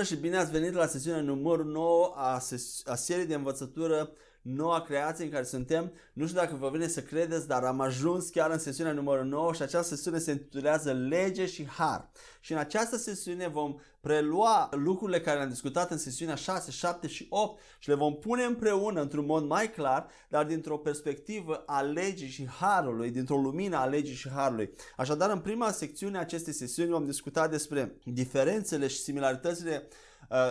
Bună și bine ați venit la sesiunea numărul 9 a, ses- a seriei de învățătură noua creație în care suntem. Nu știu dacă vă vine să credeți, dar am ajuns chiar în sesiunea numărul 9 și această sesiune se intitulează Lege și Har. Și în această sesiune vom prelua lucrurile care le-am discutat în sesiunea 6, 7 și 8 și le vom pune împreună într-un mod mai clar, dar dintr-o perspectivă a legii și harului, dintr-o lumină a legii și harului. Așadar, în prima secțiune a acestei sesiuni vom discuta despre diferențele și similaritățile uh,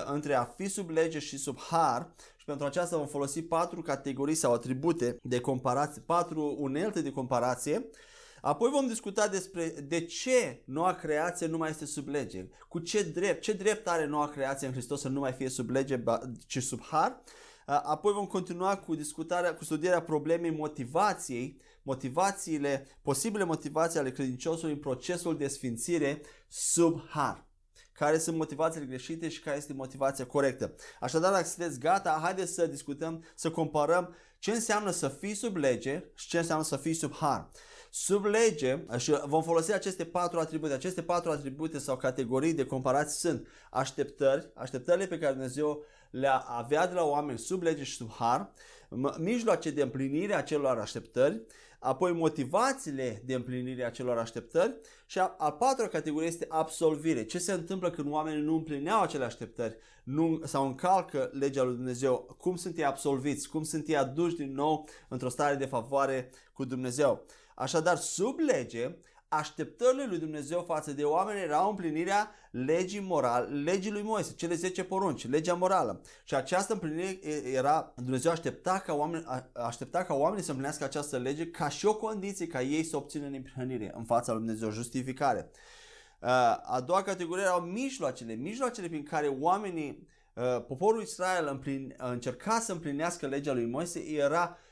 între a fi sub lege și sub har și pentru aceasta vom folosi patru categorii sau atribute de comparație, patru unelte de comparație. Apoi vom discuta despre de ce noua creație nu mai este sub lege, cu ce drept, ce drept are noua creație în Hristos să nu mai fie sub lege, ci sub har. Apoi vom continua cu discutarea, cu studierea problemei motivației, motivațiile, posibile motivații ale credinciosului în procesul de sfințire sub har care sunt motivațiile greșite și care este motivația corectă. Așadar, dacă sunteți gata, haideți să discutăm, să comparăm ce înseamnă să fii sub lege și ce înseamnă să fii sub har. Sub lege, și vom folosi aceste patru atribute. Aceste patru atribute sau categorii de comparație sunt așteptări, așteptările pe care Dumnezeu le avea de la oameni sub lege și sub har, mijloace de împlinire a celor așteptări, apoi motivațiile de împlinire a celor așteptări și a, a patra categorie este absolvire. Ce se întâmplă când oamenii nu împlineau acele așteptări nu, sau încalcă legea lui Dumnezeu? Cum sunt ei absolviți? Cum sunt ei aduși din nou într-o stare de favoare cu Dumnezeu? Așadar, sub lege, așteptările lui Dumnezeu față de oameni erau împlinirea legii morale, legii lui Moise, cele 10 porunci, legea morală. Și această împlinire era, Dumnezeu aștepta ca, oameni, aștepta ca oamenii să împlinească această lege ca și o condiție ca ei să obțină împlinire în fața lui Dumnezeu, justificare. A doua categorie erau mijloacele, mijloacele prin care oamenii, poporul Israel împlin, încerca să împlinească legea lui Moise era Uh,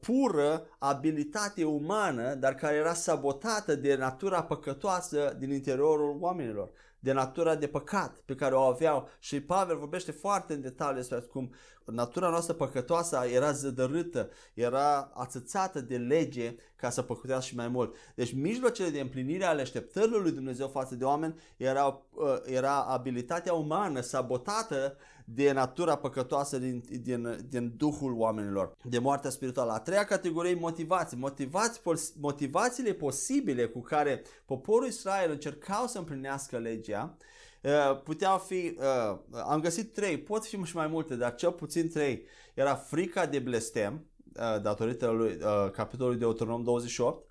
pură abilitate umană, dar care era sabotată de natura păcătoasă din interiorul oamenilor de natura de păcat pe care o aveau. Și Pavel vorbește foarte în detaliu despre cum natura noastră păcătoasă era zădărâtă, era ațățată de lege ca să păcătească și mai mult. Deci mijlocele de împlinire ale așteptărilor lui Dumnezeu față de oameni era, uh, era abilitatea umană sabotată de natura păcătoasă din, din, din duhul oamenilor, de moartea spirituală. A treia categorie motivații. Motivați, motivațiile posibile cu care poporul Israel încercau să împlinească legea Biblia, uh, puteau fi, uh, am găsit trei, pot fi și mai multe, dar cel puțin trei. Era frica de blestem, uh, datorită lui capitolului de Autonom 28,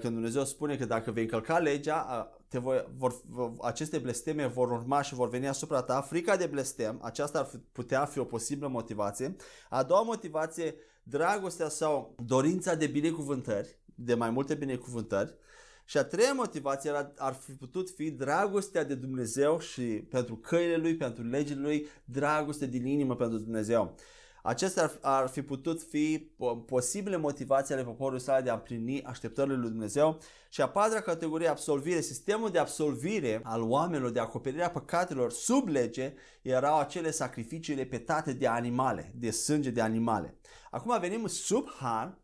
când Dumnezeu spune că dacă vei încălca legea, te voi, vor, aceste blesteme vor urma și vor veni asupra ta. Frica de blestem, aceasta ar putea fi o posibilă motivație. A doua motivație, dragostea sau dorința de binecuvântări, de mai multe binecuvântări. Și a treia motivație ar, ar fi putut fi dragostea de Dumnezeu și pentru căile Lui, pentru legile Lui, dragoste din inimă pentru Dumnezeu. Acestea ar, ar fi putut fi posibile motivații ale poporului Israel de a împlini așteptările lui Dumnezeu. Și a patra categorie, absolvire. Sistemul de absolvire al oamenilor de acoperirea păcatelor sub lege erau acele sacrificii repetate de animale, de sânge de animale. Acum venim sub har,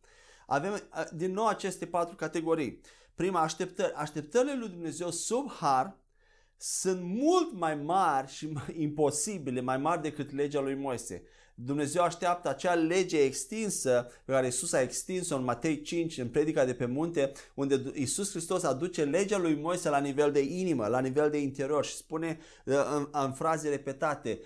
avem din nou aceste patru categorii. Prima, așteptări. Așteptările lui Dumnezeu sub har sunt mult mai mari și mai imposibile, mai mari decât legea lui Moise. Dumnezeu așteaptă acea lege extinsă pe care Isus a extins-o în Matei 5, în predica de pe munte, unde Isus Hristos aduce legea lui Moise la nivel de inimă, la nivel de interior și spune uh, în, în fraze repetate,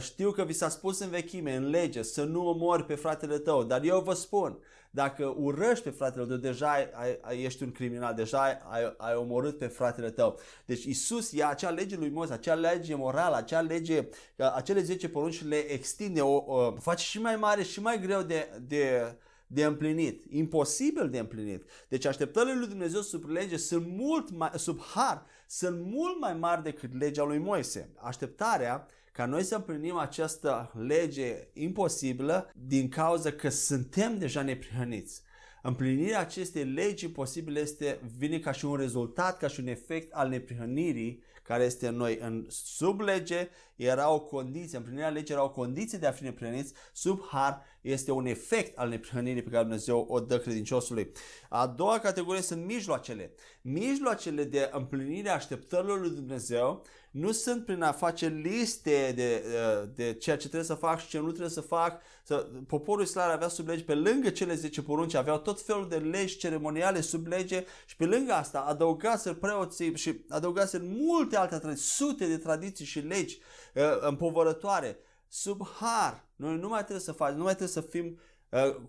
știu că vi s-a spus în vechime, în lege, să nu omori pe fratele tău, dar eu vă spun, dacă urăști pe fratele tău, deja ai, ai, ești un criminal, deja ai, ai, ai omorât pe fratele tău. Deci Isus ia acea lege lui Moise, acea lege morală, acea lege, acele 10 porunci le extinde, o, o face și mai mare și mai greu de, de, de împlinit, imposibil de împlinit. Deci așteptările lui Dumnezeu sub lege sunt mult mai, sub har, sunt mult mai mari decât legea lui Moise. Așteptarea ca noi să împlinim această lege imposibilă din cauza că suntem deja neprihăniți. Împlinirea acestei legi posibile este, vine ca și un rezultat, ca și un efect al neprihănirii care este în noi. În sub lege era o condiție, împlinirea legii era o condiție de a fi neprihăniți, sub har este un efect al neprihănirii pe care Dumnezeu o dă credinciosului. A doua categorie sunt mijloacele. Mijloacele de împlinire a așteptărilor lui Dumnezeu nu sunt prin a face liste de, uh, de ceea ce trebuie să fac și ce nu trebuie să fac. Să, poporul Israel avea sub lege, pe lângă cele 10 porunci, aveau tot felul de legi ceremoniale sub lege și pe lângă asta adăugase preoții și adăugase multe alte tradiții, sute de tradiții și legi uh, împovărătoare sub har. Noi nu mai trebuie să facem, nu mai trebuie să fim Uh,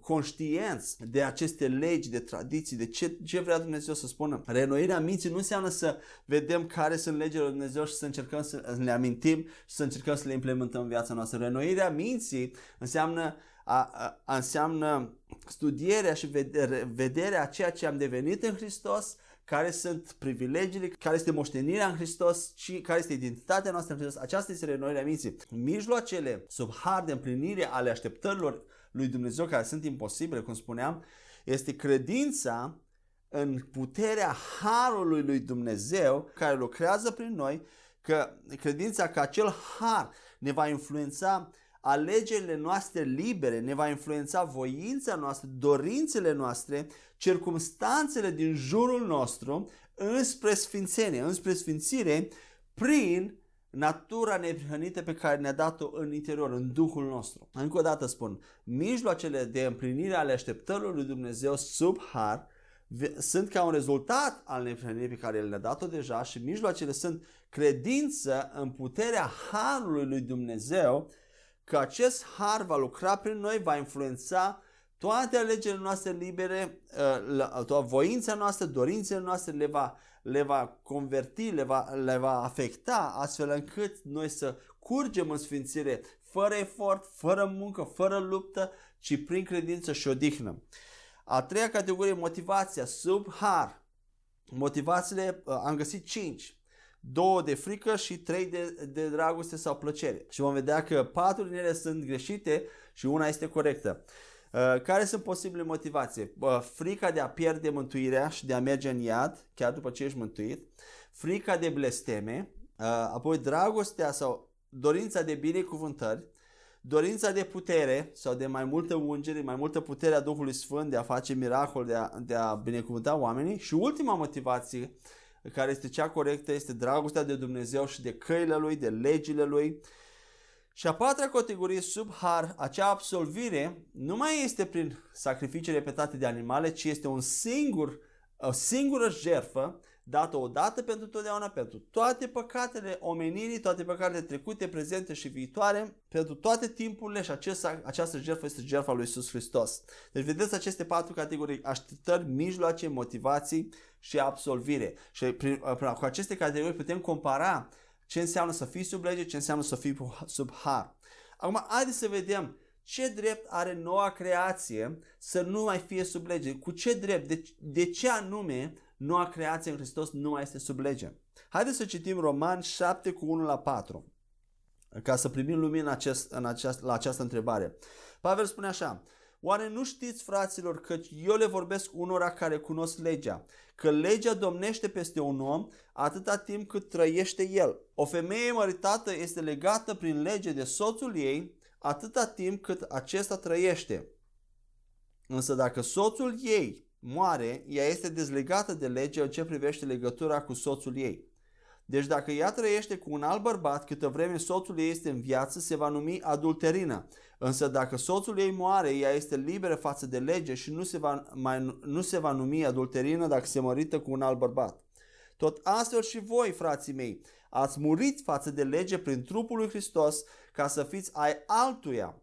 conștienți de aceste legi, de tradiții, de ce, ce vrea Dumnezeu să spună. Renoirea minții nu înseamnă să vedem care sunt legile lui Dumnezeu și să încercăm să le amintim și să încercăm să le implementăm în viața noastră. Renoirea minții înseamnă a, a, a înseamnă studierea și vedere, vederea a ceea ce am devenit în Hristos, care sunt privilegiile, care este moștenirea în Hristos și care este identitatea noastră în Hristos. Aceasta este renoirea minții. Mijloacele sub har de împlinire ale așteptărilor lui Dumnezeu care sunt imposibile, cum spuneam, este credința în puterea harului lui Dumnezeu care lucrează prin noi, că credința că acel har ne va influența alegerile noastre libere, ne va influența voința noastră, dorințele noastre, circumstanțele din jurul nostru înspre sfințenie, înspre sfințire prin natura neprihănită pe care ne-a dat-o în interior, în Duhul nostru. Încă o dată spun, mijloacele de împlinire ale așteptărilor lui Dumnezeu sub har sunt ca un rezultat al neprihănirii pe care le-a dat-o deja și mijloacele sunt credință în puterea harului lui Dumnezeu că acest har va lucra prin noi, va influența toate alegerile noastre libere, uh, toată voința noastră, dorințele noastre le va le va converti, le va, le va afecta astfel încât noi să curgem în sfințire fără efort, fără muncă, fără luptă, ci prin credință și odihnă. A treia categorie, motivația, sub har. Motivațiile, uh, am găsit cinci. Două de frică și trei de, de dragoste sau plăcere. Și vom vedea că patru din ele sunt greșite și una este corectă. Uh, care sunt posibile motivații? Frica de a pierde mântuirea și de a merge în iad, chiar după ce ești mântuit. Frica de blesteme, uh, apoi dragostea sau dorința de binecuvântări, dorința de putere sau de mai multă ungere, mai multă putere a Duhului Sfânt de a face miracol, de a, de a binecuvânta oamenii. Și ultima motivație, care este cea corectă, este dragostea de Dumnezeu și de căile Lui, de legile Lui, și a patra categorie sub har, acea absolvire, nu mai este prin sacrificii repetate de animale, ci este un singur, o singură jerfă dată odată pentru totdeauna, pentru toate păcatele omenirii, toate păcatele trecute, prezente și viitoare, pentru toate timpurile și acesta, această jertfă este jertfa lui Isus Hristos. Deci vedeți aceste patru categorii, așteptări, mijloace, motivații și absolvire. Și prin, prin, cu aceste categorii putem compara ce înseamnă să fii sub lege, ce înseamnă să fii sub har. Acum, haideți să vedem ce drept are noua creație să nu mai fie sub lege. Cu ce drept? De, de ce anume noua creație în Hristos nu mai este sub lege? Haideți să citim Roman 7 cu 1 la 4 ca să primim lumină acest, în aceast, la această întrebare. Pavel spune așa, Oare nu știți, fraților, că eu le vorbesc unora care cunosc legea, că legea domnește peste un om atâta timp cât trăiește el. O femeie măritată este legată prin lege de soțul ei atâta timp cât acesta trăiește. Însă dacă soțul ei moare, ea este dezlegată de lege în ce privește legătura cu soțul ei. Deci dacă ea trăiește cu un alt bărbat câtă vreme soțul ei este în viață, se va numi adulterină. Însă dacă soțul ei moare, ea este liberă față de lege și nu se va, mai, nu se va numi adulterină dacă se mărită cu un alt bărbat. Tot astfel și voi, frații mei, ați murit față de lege prin trupul lui Hristos ca să fiți ai altuia,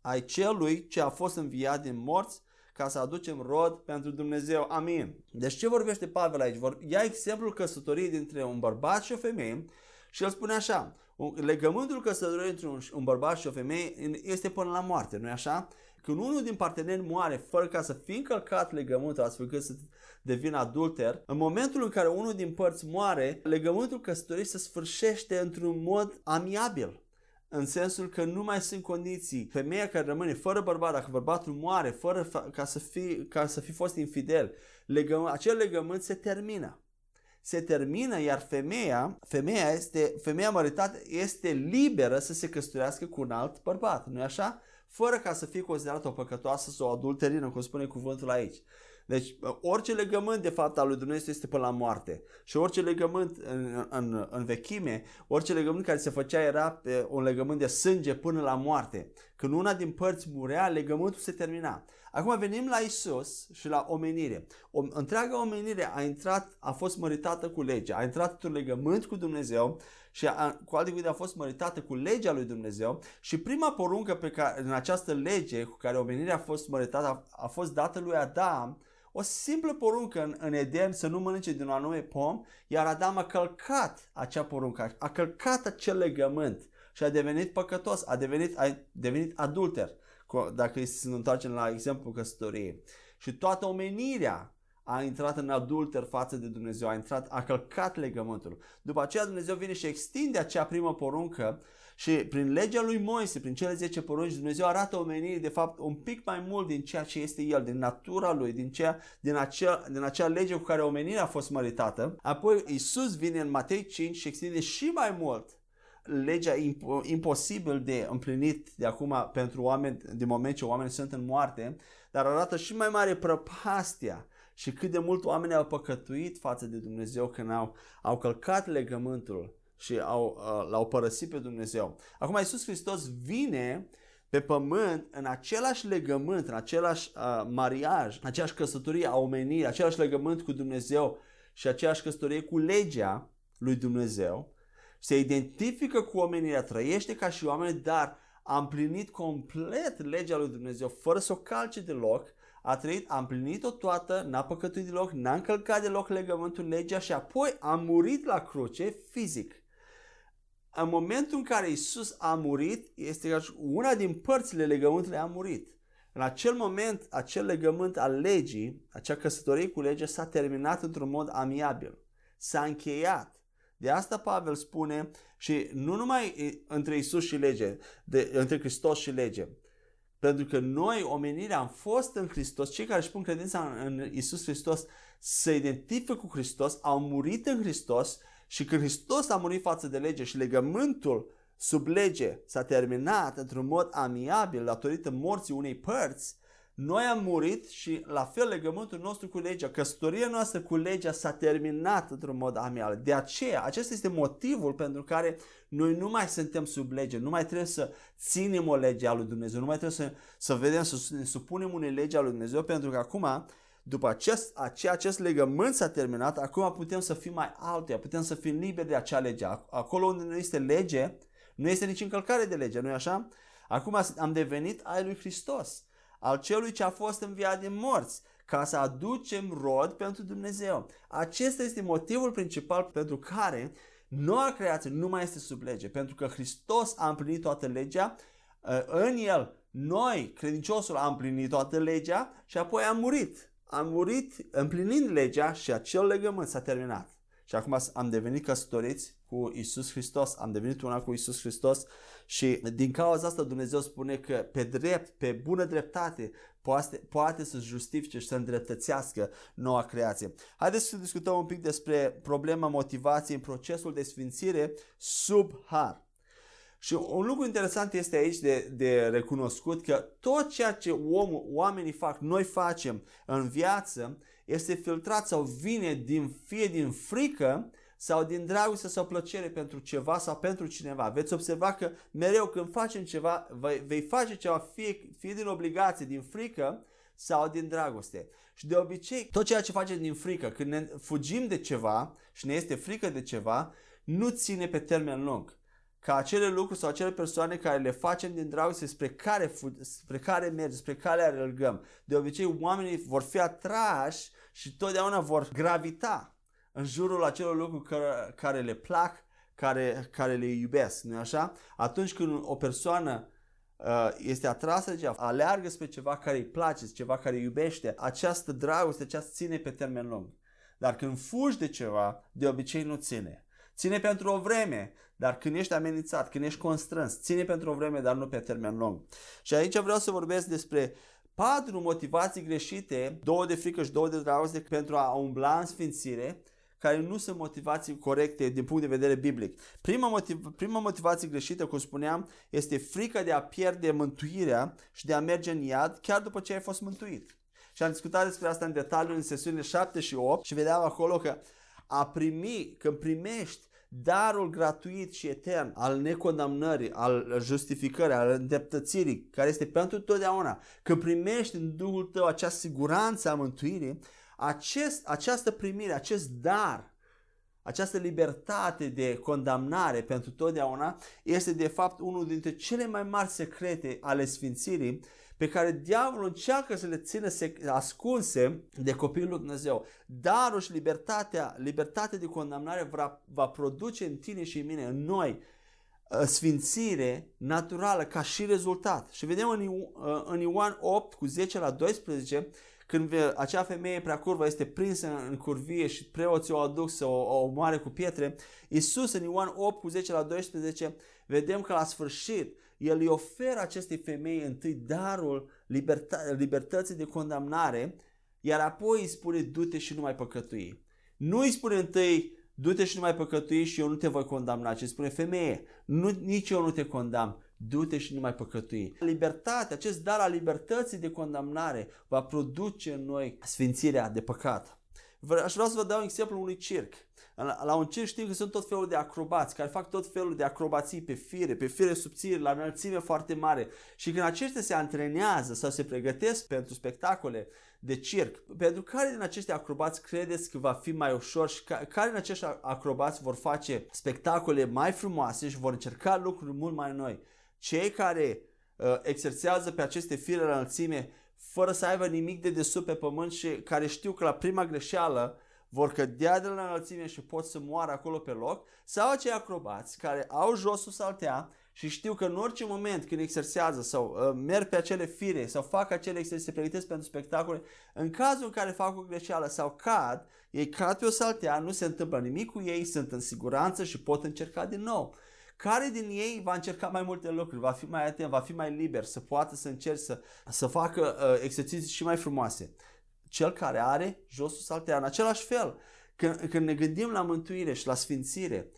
ai celui ce a fost înviat din morți ca să aducem rod pentru Dumnezeu. Amin. Deci ce vorbește Pavel aici? Ia exemplul căsătoriei dintre un bărbat și o femeie și el spune așa, legământul căsătoriei între un, un bărbat și o femeie este până la moarte, nu-i așa? Când unul din parteneri moare fără ca să fie încălcat legământul astfel încât să devină adulter, în momentul în care unul din părți moare, legământul căsătoriei se sfârșește într-un mod amiabil în sensul că nu mai sunt condiții. Femeia care rămâne fără bărbat, dacă bărbatul moare, fără ca să fi, ca să fi fost infidel, legământ, acel legământ se termină. Se termină, iar femeia, femeia, este, femeia măritată este liberă să se căsătorească cu un alt bărbat, nu-i așa? Fără ca să fie considerată o păcătoasă sau o adulterină, cum spune cuvântul aici. Deci orice legământ de fapt al lui Dumnezeu este până la moarte. Și orice legământ în, în, în vechime, orice legământ care se făcea era un legământ de sânge până la moarte. Când una din părți murea, legământul se termina. Acum venim la Isus și la omenire. O, întreaga omenire a intrat, a fost măritată cu legea, a intrat într-un legământ cu Dumnezeu și a, cu alte cuvinte a fost măritată cu legea lui Dumnezeu și prima poruncă pe care, în această lege cu care omenirea a fost măritată a, a fost dată lui Adam o simplă poruncă în, în Eden să nu mănânce din un anume pom, iar Adam a călcat acea poruncă, a călcat acel legământ și a devenit păcătos, a devenit, a devenit adulter, dacă să ne întoarcem la exemplu căsătoriei. Și toată omenirea a intrat în adulter față de Dumnezeu, a intrat, a călcat legământul. După aceea Dumnezeu vine și extinde acea primă poruncă și prin legea lui Moise, prin cele 10 porunci, Dumnezeu arată omenirii de fapt un pic mai mult din ceea ce este El, din natura Lui, din, ceea, din, acea, din acea lege cu care omenirea a fost măritată. Apoi Isus vine în Matei 5 și extinde și mai mult legea imp- imposibil de împlinit de acum pentru oameni, din moment ce oamenii sunt în moarte, dar arată și mai mare prăpastia și cât de mult oamenii au păcătuit față de Dumnezeu când au, au călcat legământul și au, uh, l-au părăsit pe Dumnezeu. Acum Iisus Hristos vine pe pământ în același legământ, în același uh, mariaj, în aceeași căsătorie a omenirii, același legământ cu Dumnezeu și aceeași căsătorie cu legea lui Dumnezeu, se identifică cu omenirea, trăiește ca și oameni, dar a împlinit complet legea lui Dumnezeu fără să o calce deloc a trăit, a împlinit-o toată, n-a păcătuit deloc, n-a încălcat deloc legământul legea și apoi a murit la cruce fizic. În momentul în care Isus a murit, este ca una din părțile legământului a murit. În acel moment, acel legământ al legii, acea căsătorie cu legea s-a terminat într-un mod amiabil. S-a încheiat. De asta Pavel spune și nu numai între Isus și lege, de, între Hristos și lege, pentru că noi, omenirea, am fost în Hristos, cei care își pun credința în Isus Hristos se identifică cu Hristos, au murit în Hristos și când Hristos a murit față de lege și legământul sub lege s-a terminat într-un mod amiabil datorită morții unei părți, noi am murit și la fel legământul nostru cu legea, căsătoria noastră cu legea s-a terminat într-un mod amial. De aceea, acesta este motivul pentru care noi nu mai suntem sub lege, nu mai trebuie să ținem o lege a lui Dumnezeu, nu mai trebuie să, să vedem, să ne supunem unei lege a lui Dumnezeu, pentru că acum, după acest, acest, acest legământ s-a terminat, acum putem să fim mai altuia, putem să fim liberi de acea lege. Acolo unde nu este lege, nu este nici încălcare de lege, nu-i așa? Acum am devenit ai lui Hristos al celui ce a fost înviat din morți, ca să aducem rod pentru Dumnezeu. Acesta este motivul principal pentru care noua creație nu mai este sub lege, pentru că Hristos a împlinit toată legea, uh, în El noi, credinciosul, am împlinit toată legea și apoi am murit. Am murit împlinind legea și acel legământ s-a terminat. Și acum am devenit căsătoriți cu Isus Hristos, am devenit una cu Isus Hristos și din cauza asta Dumnezeu spune că pe drept, pe bună dreptate, poate, poate să justifice și să îndreptățească noua creație. Haideți să discutăm un pic despre problema motivației în procesul de sfințire sub har. Și un lucru interesant este aici de, de recunoscut că tot ceea ce om, oamenii fac, noi facem în viață, este filtrat sau vine din, fie din frică sau din dragoste sau plăcere pentru ceva sau pentru cineva. Veți observa că mereu când facem ceva, vei, vei face ceva fie, fie din obligație, din frică sau din dragoste. Și de obicei, tot ceea ce facem din frică, când ne fugim de ceva și ne este frică de ceva, nu ține pe termen lung. Ca acele lucruri sau acele persoane care le facem din dragoste spre care, spre care mergem, spre care alergăm. De obicei, oamenii vor fi atrași și totdeauna vor gravita în jurul acelor lucruri care, care le plac, care, care le iubesc, nu așa? Atunci când o persoană uh, este atrasă de ceva, aleargă spre ceva care îi place, ceva care îi iubește, această dragoste, aceasta ține pe termen lung. Dar când fugi de ceva, de obicei nu ține. Ține pentru o vreme, dar când ești amenințat, când ești constrâns, ține pentru o vreme, dar nu pe termen lung. Și aici vreau să vorbesc despre patru motivații greșite, două de frică și două de dragoste pentru a umbla în sfințire, care nu sunt motivații corecte din punct de vedere biblic. Prima, motiv, prima motivație greșită, cum spuneam, este frica de a pierde mântuirea și de a merge în iad chiar după ce ai fost mântuit. și am discutat despre asta în detaliu în sesiunile 7 și 8 și vedeam acolo că a primi, când primești darul gratuit și etern al necondamnării, al justificării, al îndreptățirii, care este pentru totdeauna, când primești în Duhul tău acea siguranță a mântuirii, acest, această primire, acest dar, această libertate de condamnare pentru totdeauna este de fapt unul dintre cele mai mari secrete ale sfințirii pe care diavolul încearcă să le țină ascunse de copilul lui Dumnezeu. Darul și libertatea, libertatea de condamnare va, va produce în tine și în mine, în noi, uh, sfințire naturală ca și rezultat. Și vedem în, uh, în Ioan 8 cu 10 la 12 când acea femeie prea curvă este prinsă în curvie și preoții o aduc să o, o omoare cu pietre, Iisus în Ioan 8 cu 10 la 12 vedem că la sfârșit el îi oferă acestei femei întâi darul liberta- libertății de condamnare, iar apoi îi spune du-te și nu mai păcătui. Nu îi spune întâi du-te și nu mai păcătui și eu nu te voi condamna, ci spune femeie, nu, nici eu nu te condamn, du-te și nu mai păcătui. Libertatea, acest dar al libertății de condamnare va produce în noi sfințirea de păcat. Aș vrea să vă dau un exemplu unui circ. La, la un circ știm că sunt tot felul de acrobați care fac tot felul de acrobații pe fire, pe fire subțiri, la înălțime foarte mare. Și când aceștia se antrenează sau se pregătesc pentru spectacole de circ, pentru care din acești acrobați credeți că va fi mai ușor și care din acești acrobați vor face spectacole mai frumoase și vor încerca lucruri mult mai noi? Cei care uh, exersează pe aceste fire la înălțime fără să aibă nimic de desubt pe pământ și care știu că la prima greșeală vor cădea de la înălțime și pot să moară acolo pe loc, sau acei acrobați care au josul saltea și știu că în orice moment când exersează sau uh, merg pe acele fire sau fac acele exerciții, se pregătesc pentru spectacole, în cazul în care fac o greșeală sau cad, ei cad pe o saltea, nu se întâmplă nimic cu ei, sunt în siguranță și pot încerca din nou. Care din ei va încerca mai multe lucruri, va fi mai atent, va fi mai liber, să poată să încerce să, să facă uh, exerciții și mai frumoase? Cel care are josul saltea. În același fel, când, când ne gândim la mântuire și la sfințire,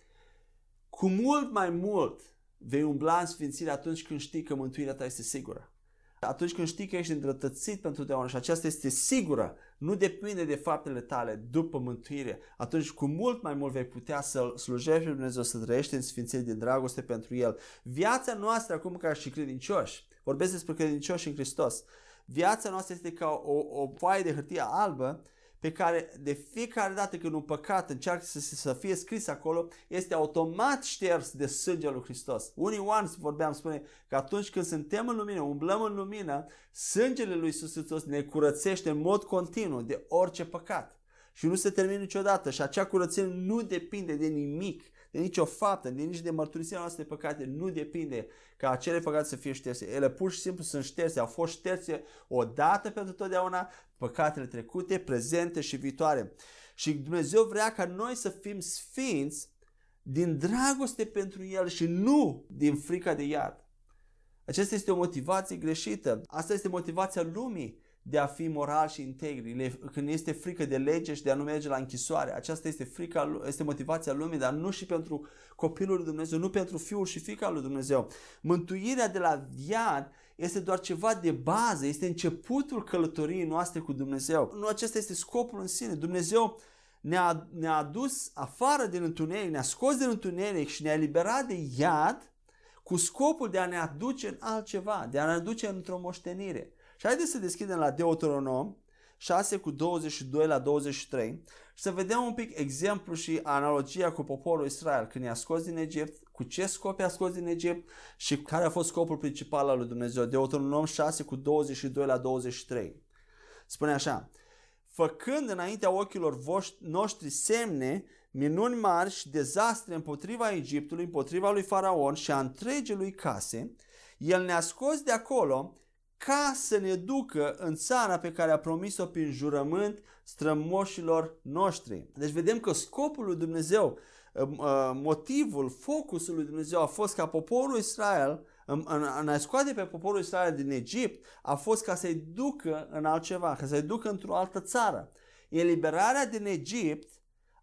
cu mult mai mult vei umbla în sfințire atunci când știi că mântuirea ta este sigură. Atunci când știi că ești îndreptățit pentru totdeauna și aceasta este sigură, nu depinde de faptele tale după mântuire, atunci cu mult mai mult vei putea să slujești pe Dumnezeu, să trăiești în sfințire din dragoste pentru El. Viața noastră acum ca și credincioși, vorbesc despre credincioși în Hristos, viața noastră este ca o, o foaie de hârtie albă pe care de fiecare dată când un păcat încearcă să, să fie scris acolo, este automat șters de sângele lui Hristos. Unii oameni, vorbeam, spune că atunci când suntem în lumină, umblăm în lumină, sângele lui Iisus Hristos ne curățește în mod continuu de orice păcat. Și nu se termină niciodată și acea curățenie nu depinde de nimic de nicio faptă, de nici de mărturisirea noastră de păcate, nu depinde ca acele păcate să fie șterse. Ele pur și simplu sunt șterse, au fost șterse odată pentru totdeauna păcatele trecute, prezente și viitoare. Și Dumnezeu vrea ca noi să fim sfinți din dragoste pentru El și nu din frica de iad. Aceasta este o motivație greșită. Asta este motivația lumii de a fi moral și integri, când este frică de lege și de a nu merge la închisoare. Aceasta este frica, este motivația lumii, dar nu și pentru copilul lui Dumnezeu, nu pentru fiul și fica lui Dumnezeu. Mântuirea de la viad este doar ceva de bază, este începutul călătoriei noastre cu Dumnezeu. Nu acesta este scopul în sine. Dumnezeu ne-a, ne-a adus afară din întuneric, ne-a scos din întuneric și ne-a eliberat de iad cu scopul de a ne aduce în altceva, de a ne aduce într-o moștenire. Și haideți să deschidem la Deuteronom 6 cu 22 la 23 și să vedem un pic exemplu și analogia cu poporul Israel când i-a scos din Egipt, cu ce scop i-a scos din Egipt și care a fost scopul principal al lui Dumnezeu. Deuteronom 6 cu 22 la 23. Spune așa, făcând înaintea ochilor voștri, noștri semne, minuni mari și dezastre împotriva Egiptului, împotriva lui Faraon și a întregii lui case, el ne-a scos de acolo ca să ne ducă în țara pe care a promis-o prin jurământ strămoșilor noștri. Deci vedem că scopul lui Dumnezeu, uh, uh, motivul, focusul lui Dumnezeu a fost ca poporul Israel, în, în, în a scoate pe poporul Israel din Egipt, a fost ca să-i ducă în altceva, ca să-i ducă într-o altă țară. Eliberarea din Egipt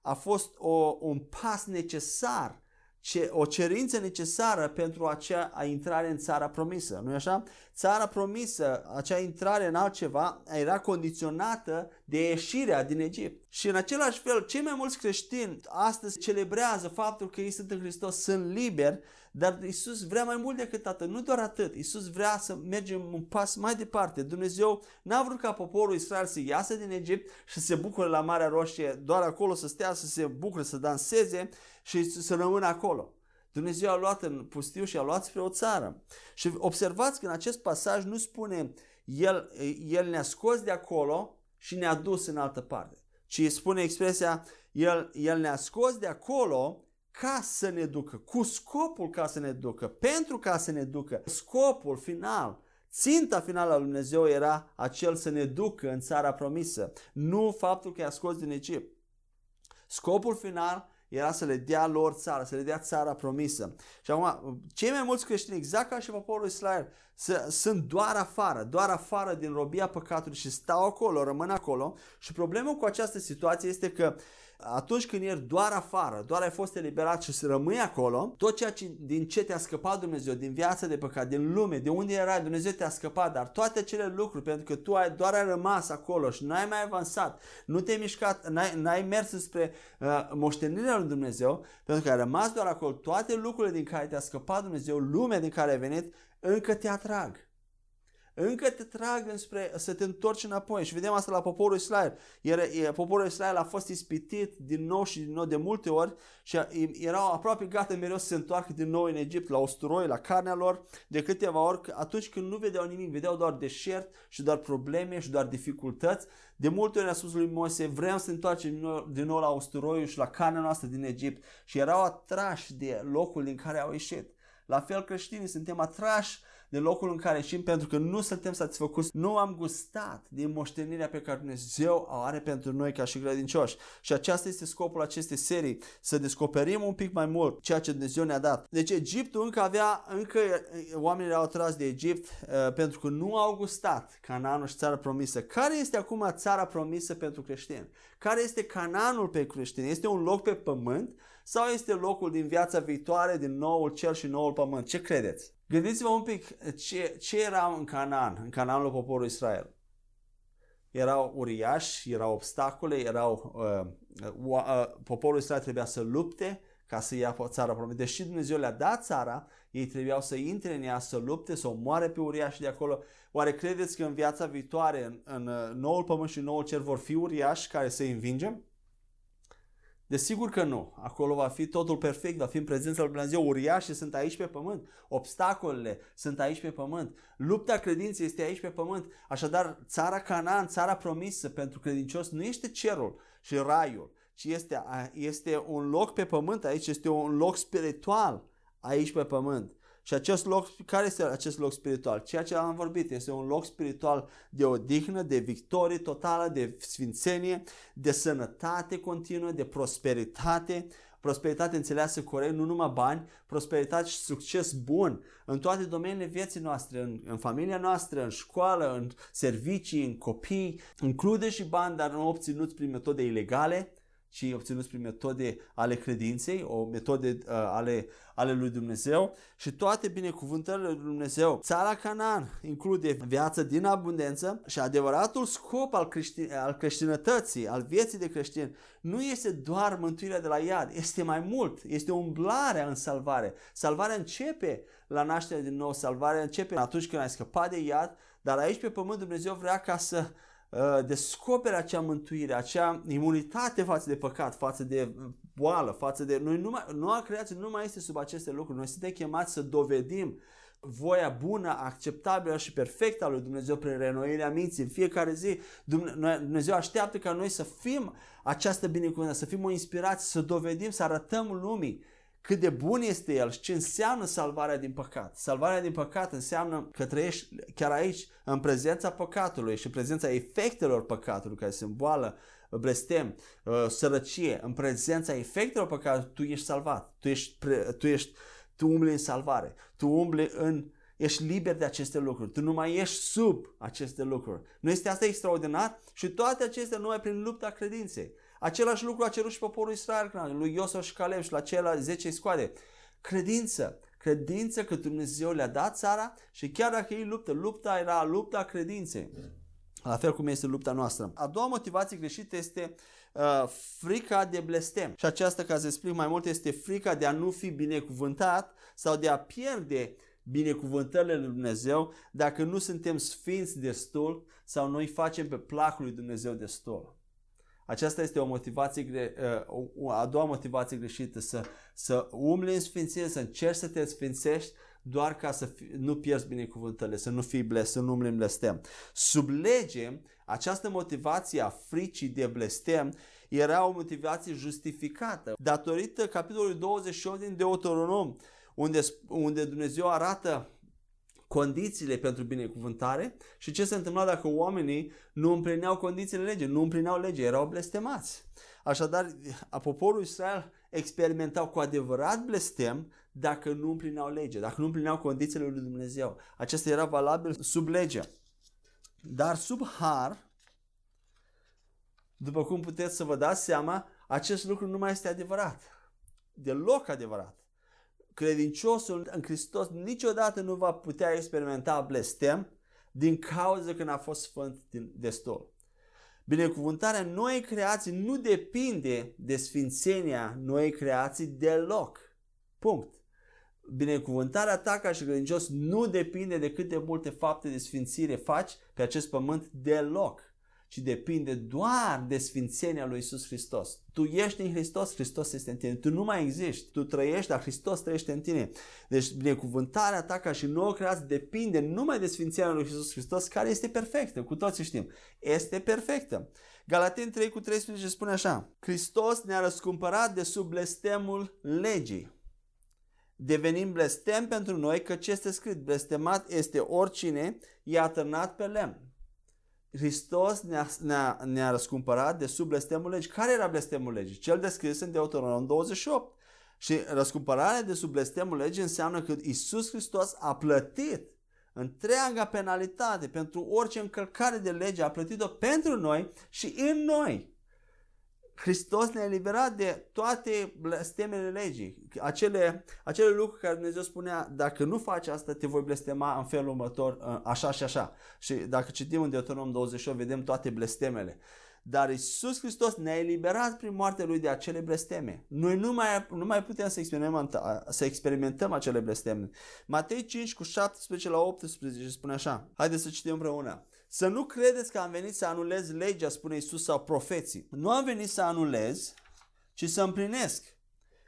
a fost o, un pas necesar ce, o cerință necesară pentru acea a intrare în țara promisă, nu așa? Țara promisă, acea intrare în altceva, era condiționată de ieșirea din Egipt. Și în același fel, cei mai mulți creștini astăzi celebrează faptul că ei sunt în Hristos, sunt liberi, dar Isus vrea mai mult decât atât, nu doar atât. Isus vrea să mergem un pas mai departe. Dumnezeu n-a vrut ca poporul Israel să iasă din Egipt și să se bucure la Marea Roșie, doar acolo să stea, să se bucure, să danseze și să rămână acolo. Dumnezeu a luat în pustiu și a luat spre o țară. Și observați că în acest pasaj nu spune el, el ne-a scos de acolo și ne-a dus în altă parte, ci spune expresia el, el ne-a scos de acolo ca să ne ducă, cu scopul ca să ne ducă, pentru ca să ne ducă. Scopul final, ținta finală a lui Dumnezeu era acel să ne ducă în țara promisă, nu faptul că i-a scos din Egipt. Scopul final era să le dea lor țara, să le dea țara promisă. Și acum, cei mai mulți creștini, exact ca și poporul Israel, sunt doar afară, doar afară din robia păcatului și stau acolo, rămân acolo. Și problema cu această situație este că atunci când ești doar afară, doar ai fost eliberat și să rămâi acolo, tot ceea ce, din ce te-a scăpat Dumnezeu, din viața de păcat, din lume, de unde erai, Dumnezeu te-a scăpat, dar toate acele lucruri, pentru că tu ai, doar ai rămas acolo și n-ai mai avansat, nu te-ai mișcat, n-ai, n-ai mers spre uh, moștenirea lui Dumnezeu, pentru că ai rămas doar acolo, toate lucrurile din care te-a scăpat Dumnezeu, lumea din care ai venit, încă te atrag încă te trag înspre să te întorci înapoi. Și vedem asta la poporul Israel. Iar poporul Israel a fost ispitit din nou și din nou de multe ori și erau aproape gata mereu să se întoarcă din nou în Egipt, la usturoi, la carnea lor, de câteva ori, atunci când nu vedeau nimic, vedeau doar deșert și doar probleme și doar dificultăți. De multe ori a spus lui Moise, vrem să întoarcem din nou, din nou la usturoiul și la carnea noastră din Egipt. Și erau atrași de locul din care au ieșit. La fel creștinii suntem atrași de locul în care ieșim pentru că nu suntem satisfăcuți, nu am gustat din moștenirea pe care Dumnezeu o are pentru noi ca și credincioși. Și aceasta este scopul acestei serii, să descoperim un pic mai mult ceea ce Dumnezeu ne-a dat. Deci Egiptul încă avea, încă oamenii au tras de Egipt uh, pentru că nu au gustat Canaanul și țara promisă. Care este acum țara promisă pentru creștini? Care este Canaanul pe creștini? Este un loc pe pământ sau este locul din viața viitoare, din noul cer și noul pământ? Ce credeți? Gândiți-vă un pic ce, ce era în Canaan, în Canaanul poporului Israel. Erau uriași, erau obstacole, erau, uh, uh, poporul Israel trebuia să lupte ca să ia țara promisă. Deși Dumnezeu le-a dat țara, ei trebuiau să intre în ea, să lupte, să omoare pe uriași de acolo. Oare credeți că în viața viitoare, în, în uh, noul pământ și noul cer, vor fi uriași care să-i învingem? Desigur că nu. Acolo va fi totul perfect, va fi în prezența lui Dumnezeu. Uriașii sunt aici pe pământ. Obstacolele sunt aici pe pământ. Lupta credinței este aici pe pământ. Așadar, țara Canaan, țara promisă pentru credincios, nu este cerul și raiul, ci este, este un loc pe pământ aici, este un loc spiritual aici pe pământ. Și acest loc, care este acest loc spiritual? Ceea ce am vorbit, este un loc spiritual de odihnă, de victorie totală, de sfințenie, de sănătate continuă, de prosperitate, prosperitate înțeleasă corect, nu numai bani, prosperitate și succes bun în toate domeniile vieții noastre, în, în familia noastră, în școală, în servicii, în copii, include și bani, dar nu obținuți prin metode ilegale, ci obținuți prin metode ale credinței, o metode uh, ale, ale lui Dumnezeu și toate binecuvântările lui Dumnezeu. Țara Canaan include viață din abundență și adevăratul scop al, creștin, al creștinătății, al vieții de creștin, nu este doar mântuirea de la iad, este mai mult, este umblarea în salvare. Salvarea începe la nașterea din nou, salvarea începe atunci când ai scăpat de iad, dar aici pe pământ Dumnezeu vrea ca să Uh, descoperi acea mântuire, acea imunitate față de păcat, față de boală, față de... Noi nu mai, noua creație nu mai este sub aceste lucruri. Noi suntem chemați să dovedim voia bună, acceptabilă și perfectă a lui Dumnezeu prin renoirea minții. În fiecare zi Dumnezeu așteaptă ca noi să fim această binecuvântare, să fim o inspirație, să dovedim, să arătăm lumii cât de bun este El și ce înseamnă salvarea din păcat. Salvarea din păcat înseamnă că trăiești chiar aici în prezența păcatului și în prezența efectelor păcatului care sunt boală, blestem, uh, sărăcie, în prezența efectelor păcatului tu ești salvat, tu ești, tu ești tu umbli în salvare, tu umbli în ești liber de aceste lucruri, tu nu mai ești sub aceste lucruri. Nu este asta extraordinar? Și toate acestea numai prin lupta credinței. Același lucru a cerut și poporul Israel, lui Iosua și Caleb și la ceilalți 10 scoade. Credință. Credință că Dumnezeu le-a dat țara și chiar dacă ei luptă, lupta era lupta credinței. La fel cum este lupta noastră. A doua motivație greșită este uh, frica de blestem. Și aceasta, ca să explic mai mult, este frica de a nu fi binecuvântat sau de a pierde binecuvântările lui Dumnezeu dacă nu suntem sfinți destul sau noi facem pe placul lui Dumnezeu destul. Aceasta este o motivație, uh, a doua motivație greșită, să, să umbli în sfințire, să încerci să te sfințești doar ca să fi, nu pierzi binecuvântările, să nu fii blest, să nu umbli în blestem. Sub lege, această motivație a fricii de blestem era o motivație justificată. Datorită capitolului 28 din Deuteronom, unde, unde Dumnezeu arată condițiile pentru binecuvântare și ce se întâmpla dacă oamenii nu împlineau condițiile legii, nu împlineau legea, erau blestemați. Așadar, poporul Israel experimentau cu adevărat blestem dacă nu împlineau legea, dacă nu împlineau condițiile lui Dumnezeu. Acesta era valabil sub legea. Dar sub har, după cum puteți să vă dați seama, acest lucru nu mai este adevărat. Deloc adevărat credinciosul în Hristos niciodată nu va putea experimenta blestem din cauza că n-a fost sfânt din destul. Binecuvântarea noii creații nu depinde de sfințenia noii creații deloc. Punct. Binecuvântarea ta ca și credincios nu depinde de câte multe fapte de sfințire faci pe acest pământ deloc ci depinde doar de sfințenia lui Isus Hristos. Tu ești în Hristos, Hristos este în tine. Tu nu mai existi, tu trăiești, dar Hristos trăiește în tine. Deci binecuvântarea ta ca și nouă creație depinde numai de sfințenia lui Isus Hristos, care este perfectă, cu toții știm. Este perfectă. Galaten 3 cu 13 spune așa, Hristos ne-a răscumpărat de sub blestemul legii. Devenim blestem pentru noi că ce este scris, blestemat este oricine i-a târnat pe lemn. Hristos ne-a, ne-a, ne-a răscumpărat de sub blestemul legii. Care era blestemul legii? Cel descris în Deuteronom 28. Și răscumpărarea de sub blestemul legii înseamnă că Isus Hristos a plătit întreaga penalitate pentru orice încălcare de lege, a plătit-o pentru noi și în noi. Hristos ne-a eliberat de toate blestemele legii, acele, acele lucruri care Dumnezeu spunea, dacă nu faci asta, te voi blestema în felul următor, așa și așa. Și dacă citim în Deuteronom 28, vedem toate blestemele. Dar Isus Hristos ne-a eliberat prin moartea Lui de acele blesteme. Noi nu mai, nu mai putem să experimentăm, să experimentăm acele blesteme. Matei 5 cu 17 la 18 spune așa. Haideți să citim împreună. Să nu credeți că am venit să anulez legea, spune Isus, sau profeții. Nu am venit să anulez, ci să împlinesc.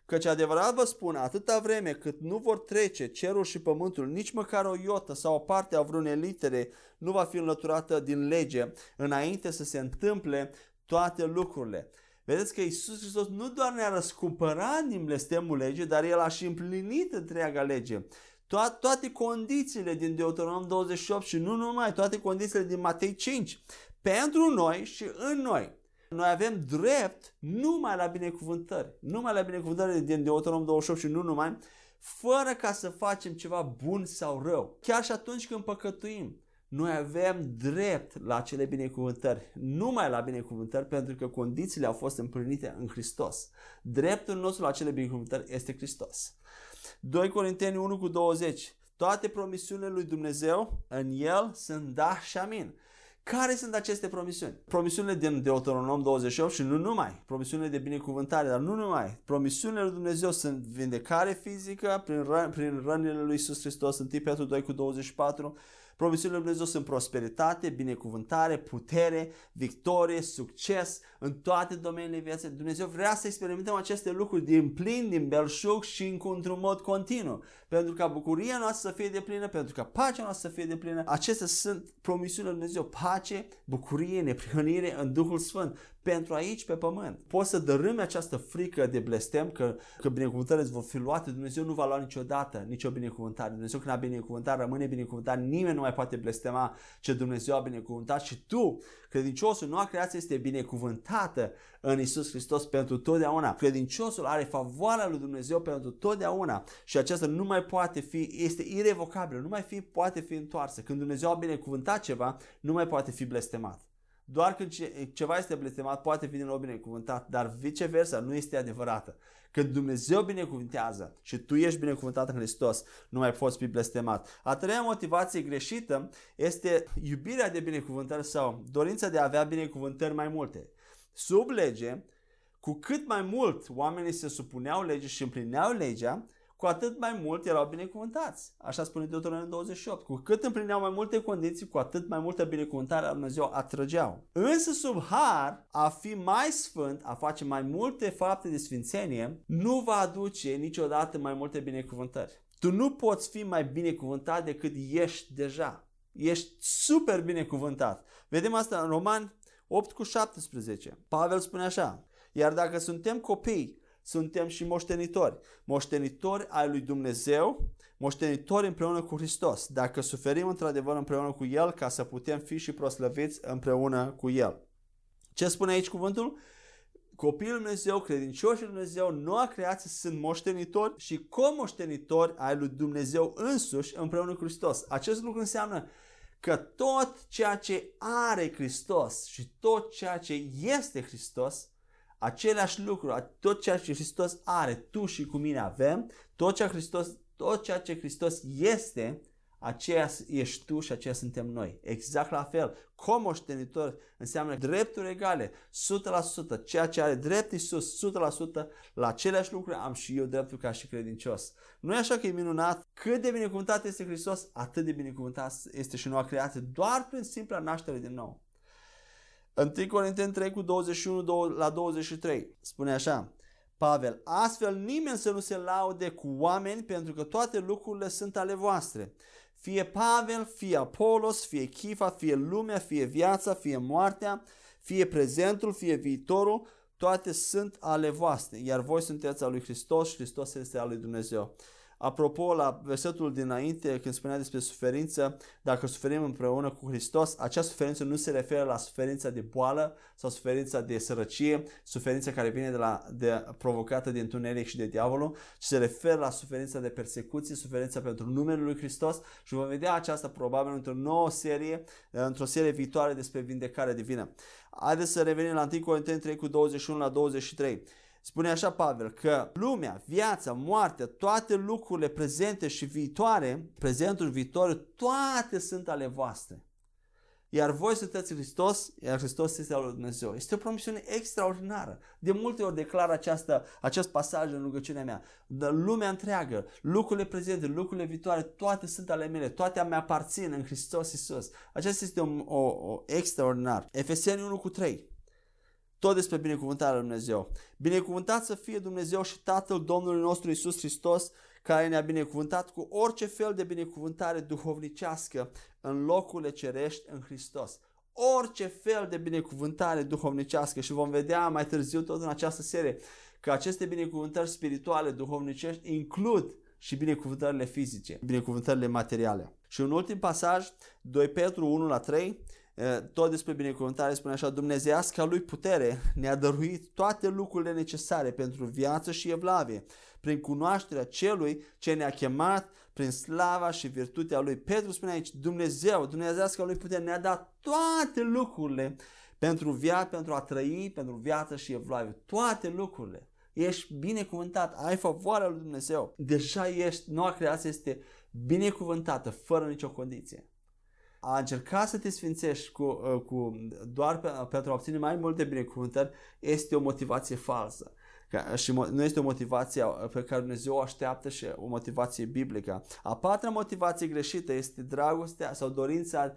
Căci adevărat vă spun, atâta vreme cât nu vor trece cerul și pământul, nici măcar o iotă sau o parte a vreunei litere nu va fi înlăturată din lege, înainte să se întâmple toate lucrurile. Vedeți că Isus Hristos nu doar ne-a răscumpărat din blestemul lege, dar El a și împlinit întreaga lege. To- toate condițiile din Deuteronom 28 și nu numai, toate condițiile din Matei 5. Pentru noi și în noi. Noi avem drept numai la binecuvântări. Numai la binecuvântări din Deuteronom 28 și nu numai, fără ca să facem ceva bun sau rău. Chiar și atunci când păcătuim. Noi avem drept la acele binecuvântări, numai la binecuvântări, pentru că condițiile au fost împlinite în Hristos. Dreptul nostru la acele binecuvântări este Hristos. 2 Corinteni 1 cu 20. Toate promisiunile lui Dumnezeu în el sunt da și amin. Care sunt aceste promisiuni? Promisiunile din Deuteronom 28 și nu numai. Promisiunile de binecuvântare, dar nu numai. Promisiunile lui Dumnezeu sunt vindecare fizică prin, ră, prin rănile lui Isus Hristos, 1 Petru 2 cu 24, Promisiunile lui Dumnezeu sunt prosperitate, binecuvântare, putere, victorie, succes în toate domeniile vieții. Dumnezeu vrea să experimentăm aceste lucruri din plin, din belșug și într-un mod continuu. Pentru ca bucuria noastră să fie de plină, pentru ca pacea noastră să fie de plină. Acestea sunt promisiunile lui Dumnezeu. Pace, bucurie, neprihănire în Duhul Sfânt pentru aici pe pământ. Poți să dărâmi această frică de blestem că, că binecuvântările îți vor fi luate. Dumnezeu nu va lua niciodată nicio binecuvântare. Dumnezeu când a binecuvântat rămâne binecuvântat. Nimeni nu mai poate blestema ce Dumnezeu a binecuvântat și tu, credinciosul, noua creație este binecuvântată în Isus Hristos pentru totdeauna. Credinciosul are favoarea lui Dumnezeu pentru totdeauna și aceasta nu mai poate fi, este irevocabilă, nu mai fi, poate fi întoarsă. Când Dumnezeu a binecuvântat ceva, nu mai poate fi blestemat. Doar când ceva este blestemat, poate fi din nou binecuvântat, dar viceversa nu este adevărată. Când Dumnezeu binecuvântează și tu ești binecuvântat în Hristos, nu mai poți fi blestemat. A treia motivație greșită este iubirea de binecuvântări sau dorința de a avea binecuvântări mai multe. Sub lege, cu cât mai mult oamenii se supuneau legii și împlineau legea, cu atât mai mult erau binecuvântați. Așa spune Deuteronomiul 28. Cu cât împlineau mai multe condiții, cu atât mai multă binecuvântare a Dumnezeu atrăgeau. Însă sub har, a fi mai sfânt, a face mai multe fapte de sfințenie, nu va aduce niciodată mai multe binecuvântări. Tu nu poți fi mai binecuvântat decât ești deja. Ești super binecuvântat. Vedem asta în Roman 8 cu 17. Pavel spune așa, iar dacă suntem copii, suntem și moștenitori. Moștenitori ai lui Dumnezeu, moștenitori împreună cu Hristos. Dacă suferim într-adevăr împreună cu El, ca să putem fi și proslăviți împreună cu El. Ce spune aici cuvântul? Copiii lui Dumnezeu, credincioșii lui Dumnezeu, noua creație sunt moștenitori și comoștenitori ai lui Dumnezeu însuși împreună cu Hristos. Acest lucru înseamnă că tot ceea ce are Hristos și tot ceea ce este Hristos același lucru, tot ceea ce Hristos are, tu și cu mine avem, tot ceea, Hristos, tot ceea ce Hristos este, aceea ești tu și aceea suntem noi. Exact la fel. Comoștenitor înseamnă drepturi egale, 100%. Ceea ce are drept Iisus, 100%, la aceleași lucruri am și eu dreptul ca și credincios. Nu e așa că e minunat? Cât de binecuvântat este Hristos, atât de binecuvântat este și noua creație, doar prin simpla naștere din nou. 1 Corinteni 3 cu 21 la 23 spune așa Pavel, astfel nimeni să nu se laude cu oameni pentru că toate lucrurile sunt ale voastre. Fie Pavel, fie Apolos, fie Chifa, fie lumea, fie viața, fie moartea, fie prezentul, fie viitorul, toate sunt ale voastre, iar voi sunteți al lui Hristos și Hristos este al lui Dumnezeu. Apropo, la versetul dinainte, când spunea despre suferință, dacă suferim împreună cu Hristos, acea suferință nu se referă la suferința de boală sau suferința de sărăcie, suferința care vine de la, de, provocată de întuneric și de diavolul, ci se referă la suferința de persecuție, suferința pentru numele lui Hristos și vom vedea aceasta probabil într-o nouă serie, într-o serie viitoare despre vindecare divină. Haideți să revenim la 1 Corinteni 3 cu 21 la 23. Spune așa Pavel că lumea, viața, moartea, toate lucrurile prezente și viitoare, prezentul, viitor, toate sunt ale voastre. Iar voi sunteți Hristos, iar Hristos este al lui Dumnezeu. Este o promisiune extraordinară. De multe ori declar această, acest pasaj în rugăciunea mea. Dar lumea întreagă, lucrurile prezente, lucrurile viitoare, toate sunt ale mele, toate mi aparțin în Hristos Isus. Acesta este o, o, o extraordinar. Efeseni 1 cu 3. Tot despre binecuvântarea lui Dumnezeu. Binecuvântat să fie Dumnezeu și Tatăl Domnului nostru Isus Hristos, care ne-a binecuvântat cu orice fel de binecuvântare duhovnicească în locurile cerești în Hristos. Orice fel de binecuvântare duhovnicească și vom vedea mai târziu tot în această serie că aceste binecuvântări spirituale duhovnicești includ și binecuvântările fizice, binecuvântările materiale. Și un ultim pasaj, 2 Petru 1 la 3, tot despre binecuvântare spune așa, Dumnezeiasca lui putere ne-a dăruit toate lucrurile necesare pentru viață și evlavie, prin cunoașterea celui ce ne-a chemat prin slava și virtutea lui. Petru spune aici, Dumnezeu, Dumnezeiasca lui putere ne-a dat toate lucrurile pentru viață, pentru a trăi, pentru viață și evlavie. Toate lucrurile. Ești binecuvântat, ai favoarea lui Dumnezeu. Deja ești, noua creație este binecuvântată, fără nicio condiție a încerca să te sfințești cu, uh, cu doar pe, pentru a obține mai multe binecuvântări este o motivație falsă. Ca, și mo- nu este o motivație pe care Dumnezeu o așteaptă și o motivație biblică. A patra motivație greșită este dragostea sau dorința